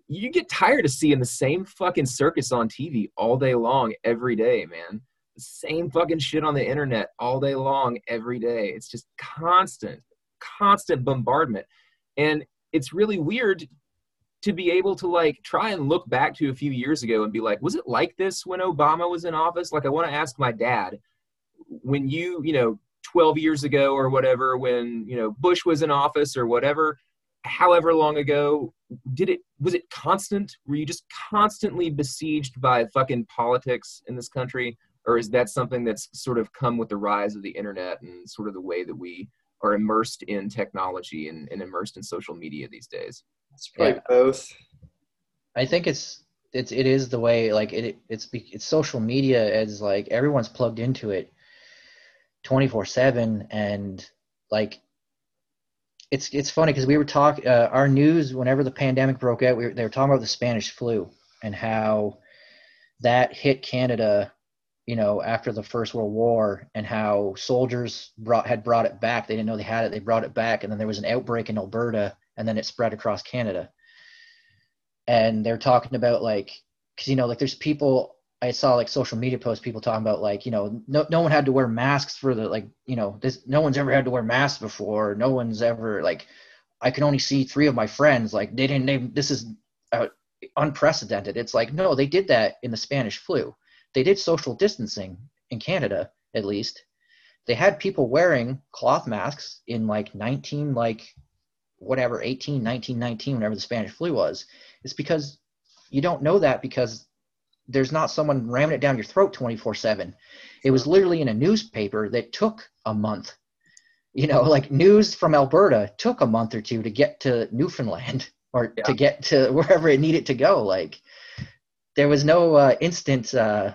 You get tired of seeing the same fucking circus on TV all day long, every day, man. The same fucking shit on the internet all day long, every day. It's just constant, constant bombardment. And it's really weird to be able to like try and look back to a few years ago and be like, was it like this when Obama was in office? Like, I want to ask my dad, when you, you know, 12 years ago or whatever, when, you know, Bush was in office or whatever, however long ago, did it, was it constant? Were you just constantly besieged by fucking politics in this country? Or is that something that's sort of come with the rise of the internet and sort of the way that we are immersed in technology and, and immersed in social media these days? It's probably Yeah. both. I think it's it's it is the way like it it's be- it's social media is like everyone's plugged into it 24/7 and like it's it's funny because we were talking uh, our news whenever the pandemic broke out we were, they were talking about the Spanish flu and how that hit Canada you know after the first world war and how soldiers brought had brought it back. They didn't know they had it they brought it back and then there was an outbreak in Alberta and then it spread across Canada. And they're talking about like because you know like there's people i saw like social media posts people talking about like you know no, no one had to wear masks for the like you know this no one's ever had to wear masks before. No one's ever like i can only see three of my friends. Like they didn't they, this is uh, unprecedented. It's like no they did that in the spanish flu. They did social distancing in canada at least. They had people wearing cloth masks in like 19 like whatever 18 19 19 whenever the spanish flu was. It's because you don't know that because there's not someone ramming it down your throat 24 7 it was literally in a newspaper that took a month you know like news from alberta took a month or two to get to newfoundland or Yeah. to get to wherever it needed to go like there was no uh, instant uh,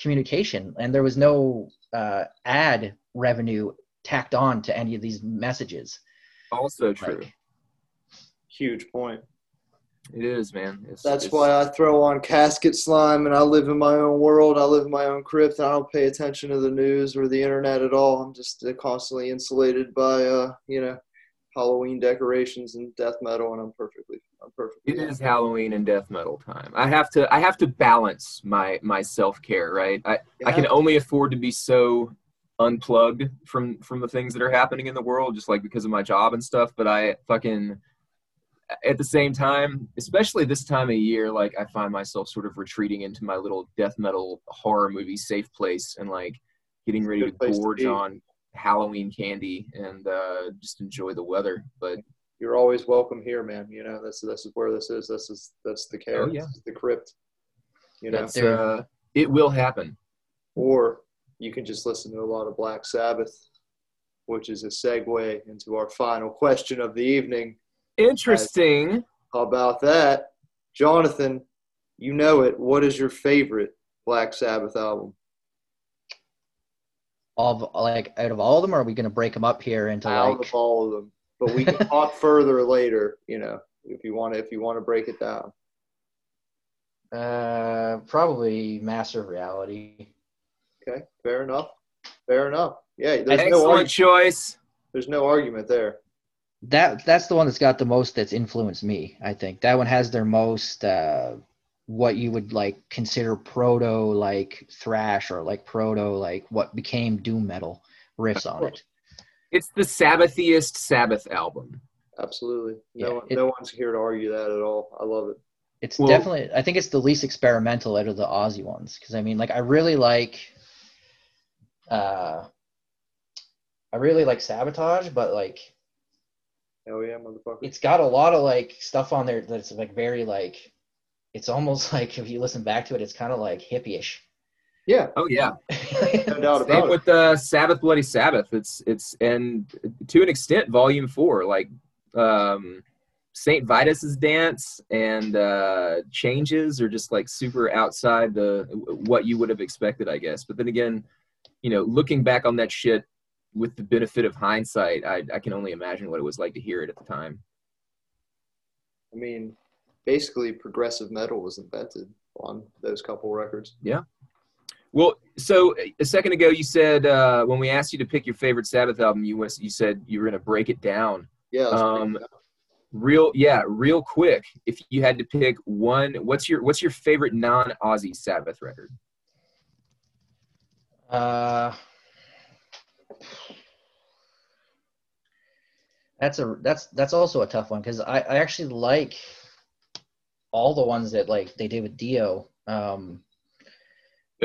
communication and there was no uh, ad revenue tacked on to any of these messages Also true. like Huge point. It is, man. It's, That's it's- why I throw on casket slime and I live in my own world. I live in my own crypt. And I don't pay attention to the news or the internet at all. I'm just constantly insulated by, uh, you know, Halloween decorations and death metal, and I'm perfectly, I'm perfectly. It is Halloween and death metal time. I have to I have to balance my my self care, right? I, I can only afford to be so unplugged from from the things that are happening in the world, just like because of my job and stuff. But I fucking at the same time, especially this time of year, like I find myself sort of retreating into my little death metal horror movie safe place and like getting ready to place to gorge on Halloween candy and uh, just enjoy the weather. But You're always welcome here, man. You know, this this is where this is. This is that's the care. Oh, yeah. This is the crypt. You know, uh, it will happen. or you can just listen to a lot of Black Sabbath, which is a segue into our final question of the evening. Interesting. How about that, Jonathan? You know it. What is your favorite Black Sabbath album? of like out of all of them or are we going to break them up here into Out like of all of them, but we can talk further later. You know, if you want to, if you want to break it down. uh probably master of reality Okay, fair enough. Fair enough. Yeah, there's no Excellent argument. choice. There's no argument there. That that's the one that's got the most that's influenced me i think that one has their most uh what you would like consider proto like thrash or like proto like what became doom metal riffs on it It's the Sabbathiest Sabbath album. Absolutely. No Yeah, one, it- no one's here to argue that at all. I love it. It's Well- definitely. I think it's the least experimental out of the Ozzy ones because I mean, like, I really like. Uh, I really like Sabotage, but like, Hell yeah, motherfucker. it's got a lot of like stuff on there that's like very like. It's almost like if you listen back to it, it's kind of like hippie-ish. Yeah, Oh yeah. no doubt Same about it. with uh, Sabbath Bloody Sabbath. It's it's and to an extent Volume Four, like um, Saint Vitus's dance and uh, changes are just like super outside the what you would have expected, I guess. But then again, you know, looking back on that shit with the benefit of hindsight, I, I can only imagine what it was like to hear it at the time. I mean, basically, progressive metal was invented on those couple records. Yeah. Well, so a second ago you said uh, when we asked you to pick your favorite Sabbath album, you was, you said you were going to break it down. Yeah. Um. Real, yeah, real quick. If you had to pick one, what's your what's your favorite non-Ozzy Sabbath record? Uh, that's a that's that's also a tough one because I, I actually like all the ones that like they did with Dio. Um,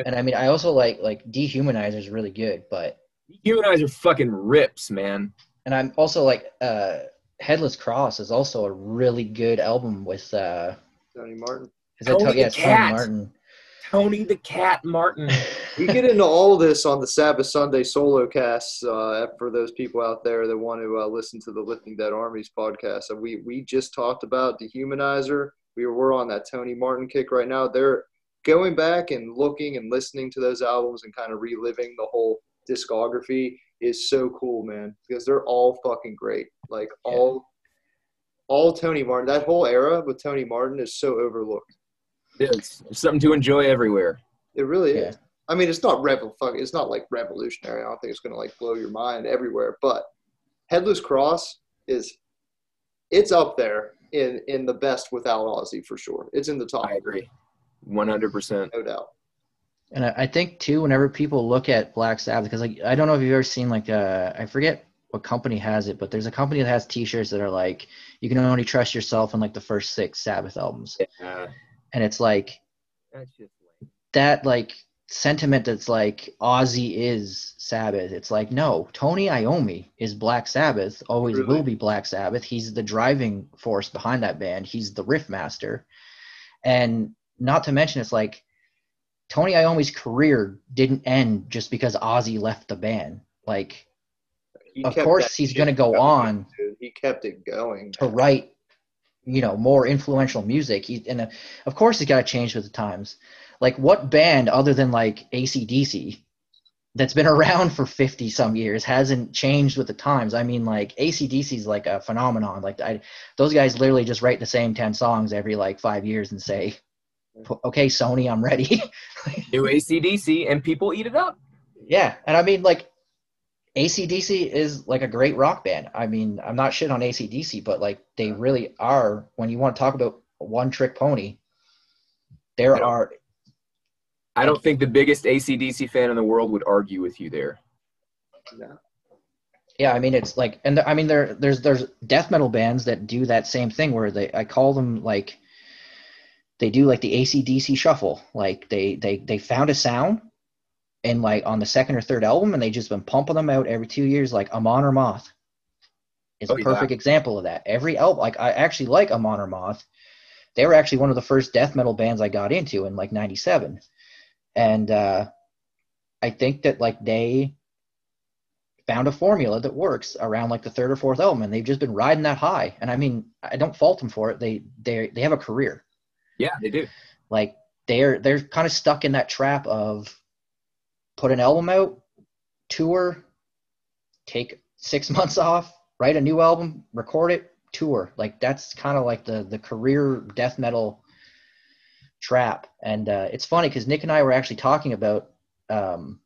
and I mean I also like like Dehumanizer is really good, but Dehumanizer fucking rips, man. And I'm also like uh, Headless Cross is also a really good album with uh, Tony Martin. Is that Tony to- yeah, the Tony Martin. Tony the Cat Martin. We get into all this on the Sabbath Sunday solo casts uh, for those people out there that want to uh, listen to the Lifting Dead Armies podcast. And we we just talked about Dehumanizer. We were, on that Tony Martin kick right now. They're going back and looking and listening to those albums and kind of reliving the whole discography is so cool, man, because they're all fucking great. Like Yeah. all all Tony Martin, that whole era with Tony Martin is so overlooked. It's something to enjoy everywhere. It really Yeah. is. I mean, it's not revol. Fuck, it's not like revolutionary. I don't think it's gonna like blow your mind everywhere. But Headless Cross is, it's up there in in the best without Ozzy for sure. It's in the top, I agree, one hundred percent. no doubt. And I, I think too, whenever people look at Black Sabbath, because like I don't know if you've ever seen like uh I forget what company has it, but there's a company that has T-shirts that are like you can only trust yourself in like the first six Sabbath albums, Yeah, and it's like that's just lame. that like sentiment that's like Ozzy is Sabbath. It's like no, Tony Iommi is Black Sabbath, always Really? will be Black Sabbath. He's the driving force behind that band. He's the riff master, and not to mention it's like Tony Iommi's career didn't end just because Ozzy left the band. Like He of course he's going to go going, on dude. He kept it going. to write you know more influential music he and uh, of course he's got to change with the times. Like what band other than like acdc that's been around for 50 some years hasn't changed with the times? I mean like acdc is like a phenomenon. Like I, those guys literally just write the same 10 songs every like five years and say okay sony i'm ready. New ACDC, and people eat it up. Yeah, and I mean like ACDC is like a great rock band. I mean, I'm not shit on ACDC, but like they really are when you want to talk about one trick pony, there I are I don't think the biggest ACDC fan in the world would argue with you there. No. yeah, I mean it's like and there, I mean there there's there's death metal bands that do that same thing where they I call them like they do like the ACDC shuffle. Like they they they found a sound and like on the second or third album and they just been pumping them out every two years like Amon Amarth is Oh, a yeah. perfect example of that. Every album like I actually like Amon Amarth. They were actually one of the first death metal bands I got into in like ninety seven. And uh I think that like they found a formula that works around like the third or fourth album and they've just been riding that high. And I mean I don't fault them for it. They they they have a career Yeah, they do. like they're they're kind of stuck in that trap of put an album out tour take six months off write a new album record it tour. Like that's kind of like the the career death metal trap. And uh, it's funny because nick and i were actually talking about um,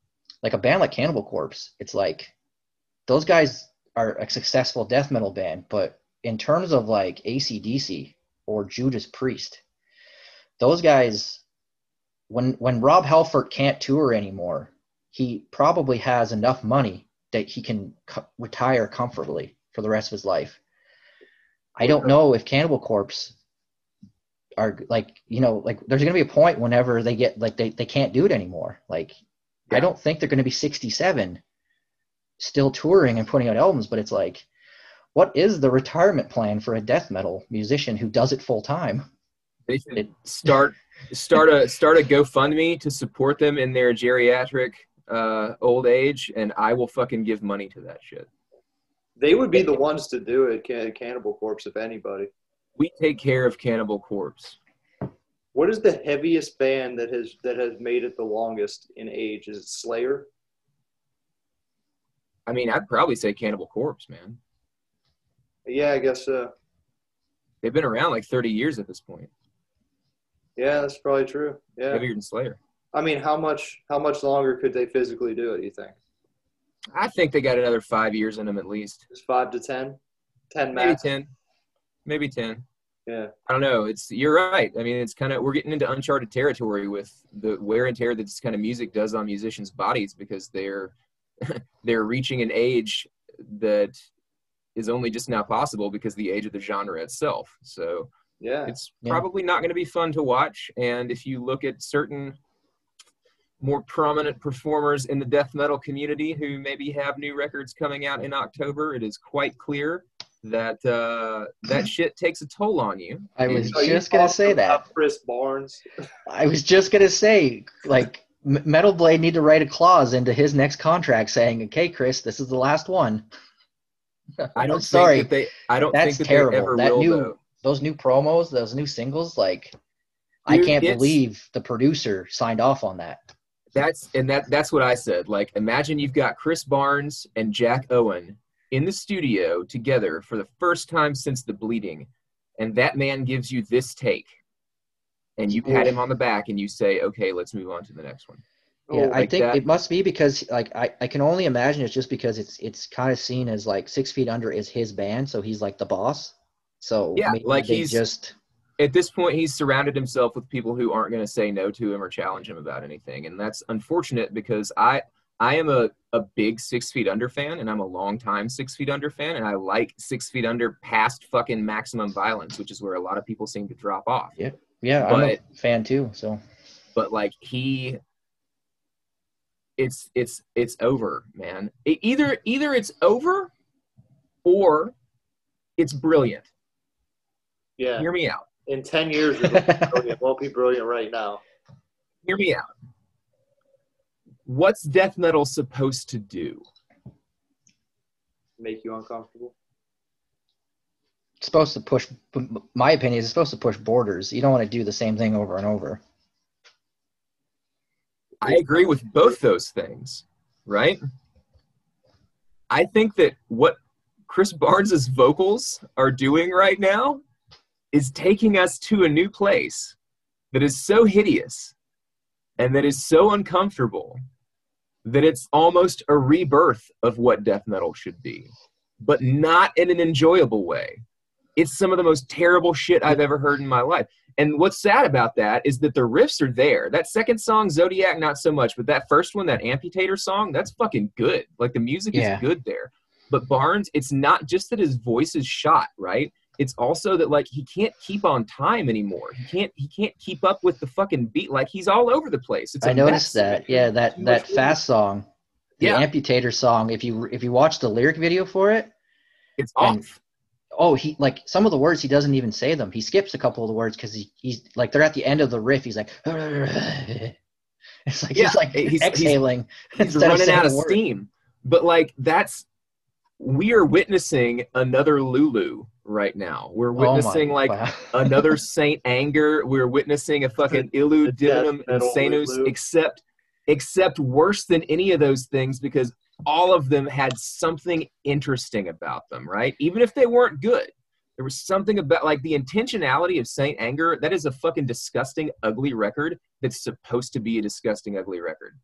like a band like cannibal corpse. It's like those guys are a successful death metal band but in terms of like acdc or judas priest those guys when when Rob Halford can't tour anymore, he probably has enough money that he can co- retire comfortably for the rest of his life. I don't know if Cannibal Corpse are like you know like there's going to be a point whenever they get like they, they can't do it anymore. Like I don't think they're going to be 67 still touring and putting out albums, but it's like what is the retirement plan for a death metal musician who does it full time? They should It- start start a start a GoFundMe to support them in their geriatric uh, old age, and I will fucking give money to that shit. They would be the ones to do it, Can- Cannibal Corpse, if anybody. We take care of Cannibal Corpse. What is the heaviest band that has that has made it the longest in age? Is it Slayer? I mean, I'd probably say Cannibal Corpse, man. Yeah, I guess so. They've been around like 30 years at this point. Yeah, that's probably true. Yeah. Heavier than Slayer. I mean, how much how much longer could they physically do it? You think? I think they got another five years in them at least. Just five to ten, ten Ten Maybe 10. maybe ten. Yeah. I don't know. It's you're right. I mean, it's kind of we're getting into uncharted territory with the wear and tear that this kind of music does on musicians' bodies because they're they're reaching an age that is only just now possible because the age of the genre itself. So Yeah. it's Yeah. probably not going to be fun to watch. And if you look at certain more prominent performers in the death metal community who maybe have new records coming out in October, it is quite clear that uh, that shit takes a toll on you. I was So just gonna say that. Chris Barnes. I was just gonna say, like, Metal Blade need to write a clause into his next contract saying, "Okay, Chris, this is the last one." I don't sorry. think that they. I don't That's think that terrible. they ever That will. new- though. Those new promos, those new singles, like, I can't believe the producer signed off on that. That's and that that's what I said. Like imagine you've got Chris Barnes and Jack Owen in the studio together for the first time since the bleeding, and that man gives you this take, and you pat him on the back and you say, "Okay, let's move on to the next one." Yeah, Oh, I think that. it must be because like I, I can only imagine it's just because it's it's kind of seen as like Six Feet Under is his band, so he's like the boss. So Yeah, like he's- just At this point, he's surrounded himself with people who aren't going to say no to him or challenge him about anything, and that's unfortunate because I I am a, a big Six Feet Under fan, and I'm a long time Six Feet Under fan, and I like Six Feet Under past fucking Maximum Violence, which is where a lot of people seem to drop off. yeah, yeah, I'm a fan too. So but like he it's it's it's over man it, either either it's over or it's brilliant Yeah. hear me out In 10 years, it'll be brilliant. Won't be brilliant right now. hear me out what's death metal supposed to do Make you uncomfortable. it's supposed to push. My opinion is it's supposed to push borders. You don't want to do the same thing over and over. i agree with both those things right i think that what chris barnes's vocals are doing right now is taking us to a new place that is so hideous and that is so uncomfortable that it's almost a rebirth of what death metal should be, but not in an enjoyable way. It's some of the most terrible shit I've ever heard in my life. And what's sad about that is that the riffs are there. That second song, Zodiac, not so much, but that first one, that Amputator song, that's fucking good. Like the music Yeah. is good there. But Barnes, it's not just that his voice is shot, right? It's also that like he can't keep on time anymore. He can't he can't keep up with the fucking beat. Like he's all over the place. It's I noticed mess. that. Yeah, that that fast song, the Yeah. amputator song. If you if you watch the lyric video for it, It's and- off. oh he like some of the words he doesn't even say them. He skips a couple of the words because he, he's like they're at the end of the riff. He's like, it's like Yeah, he's like he's- he's- exhaling. he's instead running out of word. steam. But like that's we are witnessing another Lulu right now. We're Oh witnessing like wow. another Saint Anger. We're witnessing a fucking Illud Divinum metal Insanus, except except worse than any of those things because all of them had something interesting about them, right? Even if they weren't good. There was something about like the intentionality of Saint Anger. That is a fucking disgusting, ugly record that's supposed to be a disgusting, ugly record.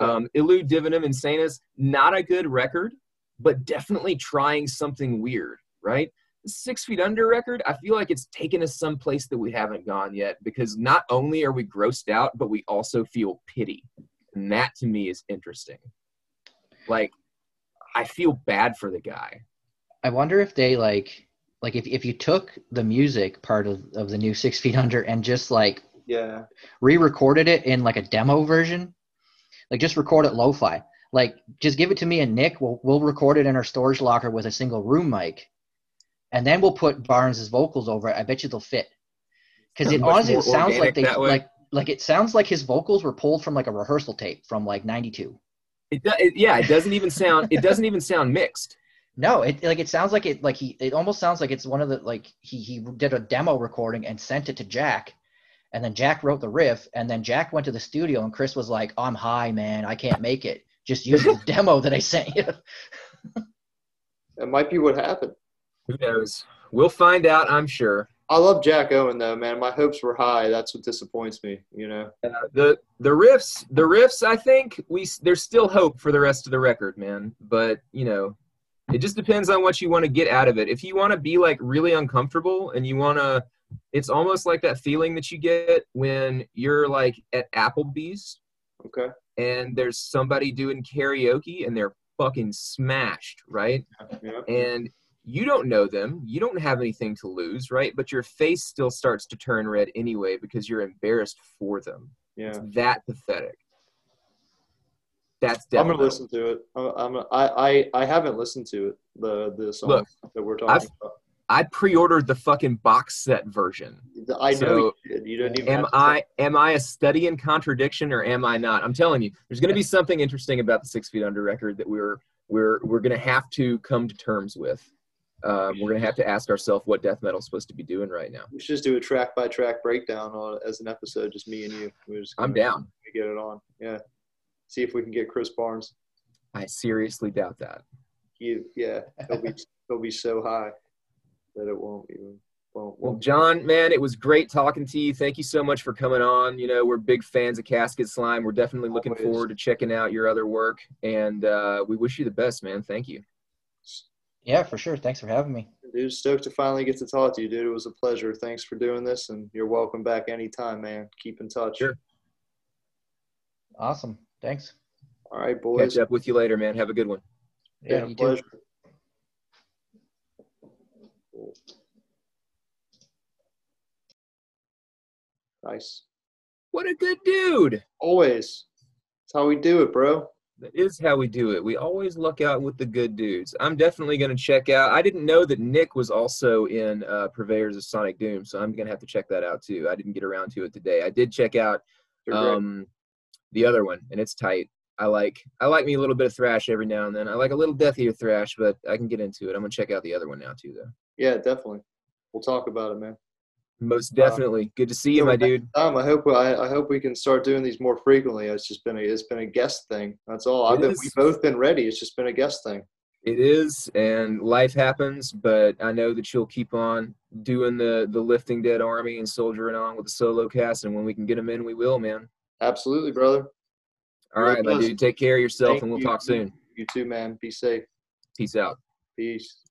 Okay. Um, Illud Divinum Insanus, not a good record, but definitely trying something weird, right? The Six Feet Under record, I feel like it's taken us someplace that we haven't gone yet because not only are we grossed out, but we also feel pity. And that to me is interesting. Like, I feel bad for the guy. I wonder if they like like if if you took the music part of, of the new Six Feet Under and just like Yeah. re-recorded it in like a demo version, like just record it lo-fi. Like just give it to me and Nick. We'll we'll record it in our storage locker with a single room mic, and then we'll put Barnes's vocals over it. I bet you they'll fit. Because it honestly it sounds like they like like it sounds like his vocals were pulled from like a rehearsal tape from like '92. It, it yeah, it doesn't even sound it doesn't even sound mixed. No, it like it sounds like it like he it almost sounds like it's one of the like he he did a demo recording and sent it to Jack, and then Jack wrote the riff, and then Jack went to the studio and Chris was like, "I'm high, man, I can't make it. Just use the demo that I sent you." That might be what happened. Who knows? We'll find out, I'm sure. I love Jack Owen though, man. My hopes were high. That's what disappoints me. You know. Uh, the the riffs the riffs i think we there's still hope for the rest of the record man but you know It just depends on what you want to get out of it. If you want to be like really uncomfortable and you want to, it's almost like that feeling that you get when you're like at Applebee's Okay. And there's somebody doing karaoke and they're fucking smashed, right? Yeah. And you don't know them, you don't have anything to lose, right? But your face still starts to turn red anyway because you're embarrassed for them. Yeah. It's that pathetic. That's definitely I'm gonna listen to it. I'm, I'm I, I I haven't listened to it. The the song Look, that we're talking about. I pre-ordered the fucking box set version. I know so, you. You don't even. Am I am I a study in contradiction or am I not? I'm telling you, there's going to be something interesting about the Six Feet Under record that we're we're we're going to have to come to terms with. Um, we're going to have to ask ourselves what death metal's supposed to be doing right now. We should just do a track by track breakdown on as an episode, just me and you. We're just I'm down. Get it on. Yeah. See if we can get Chris Barnes. I seriously doubt that. He, yeah, he'll be he'll be so high that it won't even won't. Well, won't. John, man, it was great talking to you. Thank you so much for coming on. You know, we're big fans of Casket Slime. We're definitely looking Always. forward to checking out your other work, and uh, we wish you the best, man. Thank you. Yeah, for sure. Thanks for having me. Dude, stoked to finally get to talk to you, dude. It was a pleasure. Thanks for doing this, and you're welcome back anytime, man. Keep in touch. Sure. Awesome. Thanks. All right, boys. Catch up with you later, man. Have a good one. Yeah, Been a you too. Nice. What a good dude. Always. That's how we do it, bro. That is how we do it. We always luck out with the good dudes. I'm definitely going to check out. I didn't know that Nick was also in uh, Purveyors of Sonic Doom, so I'm going to have to check that out too. I didn't get around to it today. I did check out um, the other one, and it's tight. I like I like me a little bit of thrash every now and then. I like a little deathier thrash, but I can get into it. I'm gonna check out the other one now too, though. Yeah, definitely. We'll talk about it, man. Most Uh, definitely. Good to see you, my dude. Um, I hope I, I hope we can start doing these more frequently. It's just been a it's been a guest thing. That's all. I've been, we've both been ready. It's just been a guest thing. It is, and life happens, but I know that you'll keep on doing the the lifting dead army and soldiering on with the solo cast, and when we can get them in, we will, man. Absolutely, brother. All right, my dude. Take care of yourself, Thank and we'll you. talk soon. You too, man. Be safe. Peace out. Peace.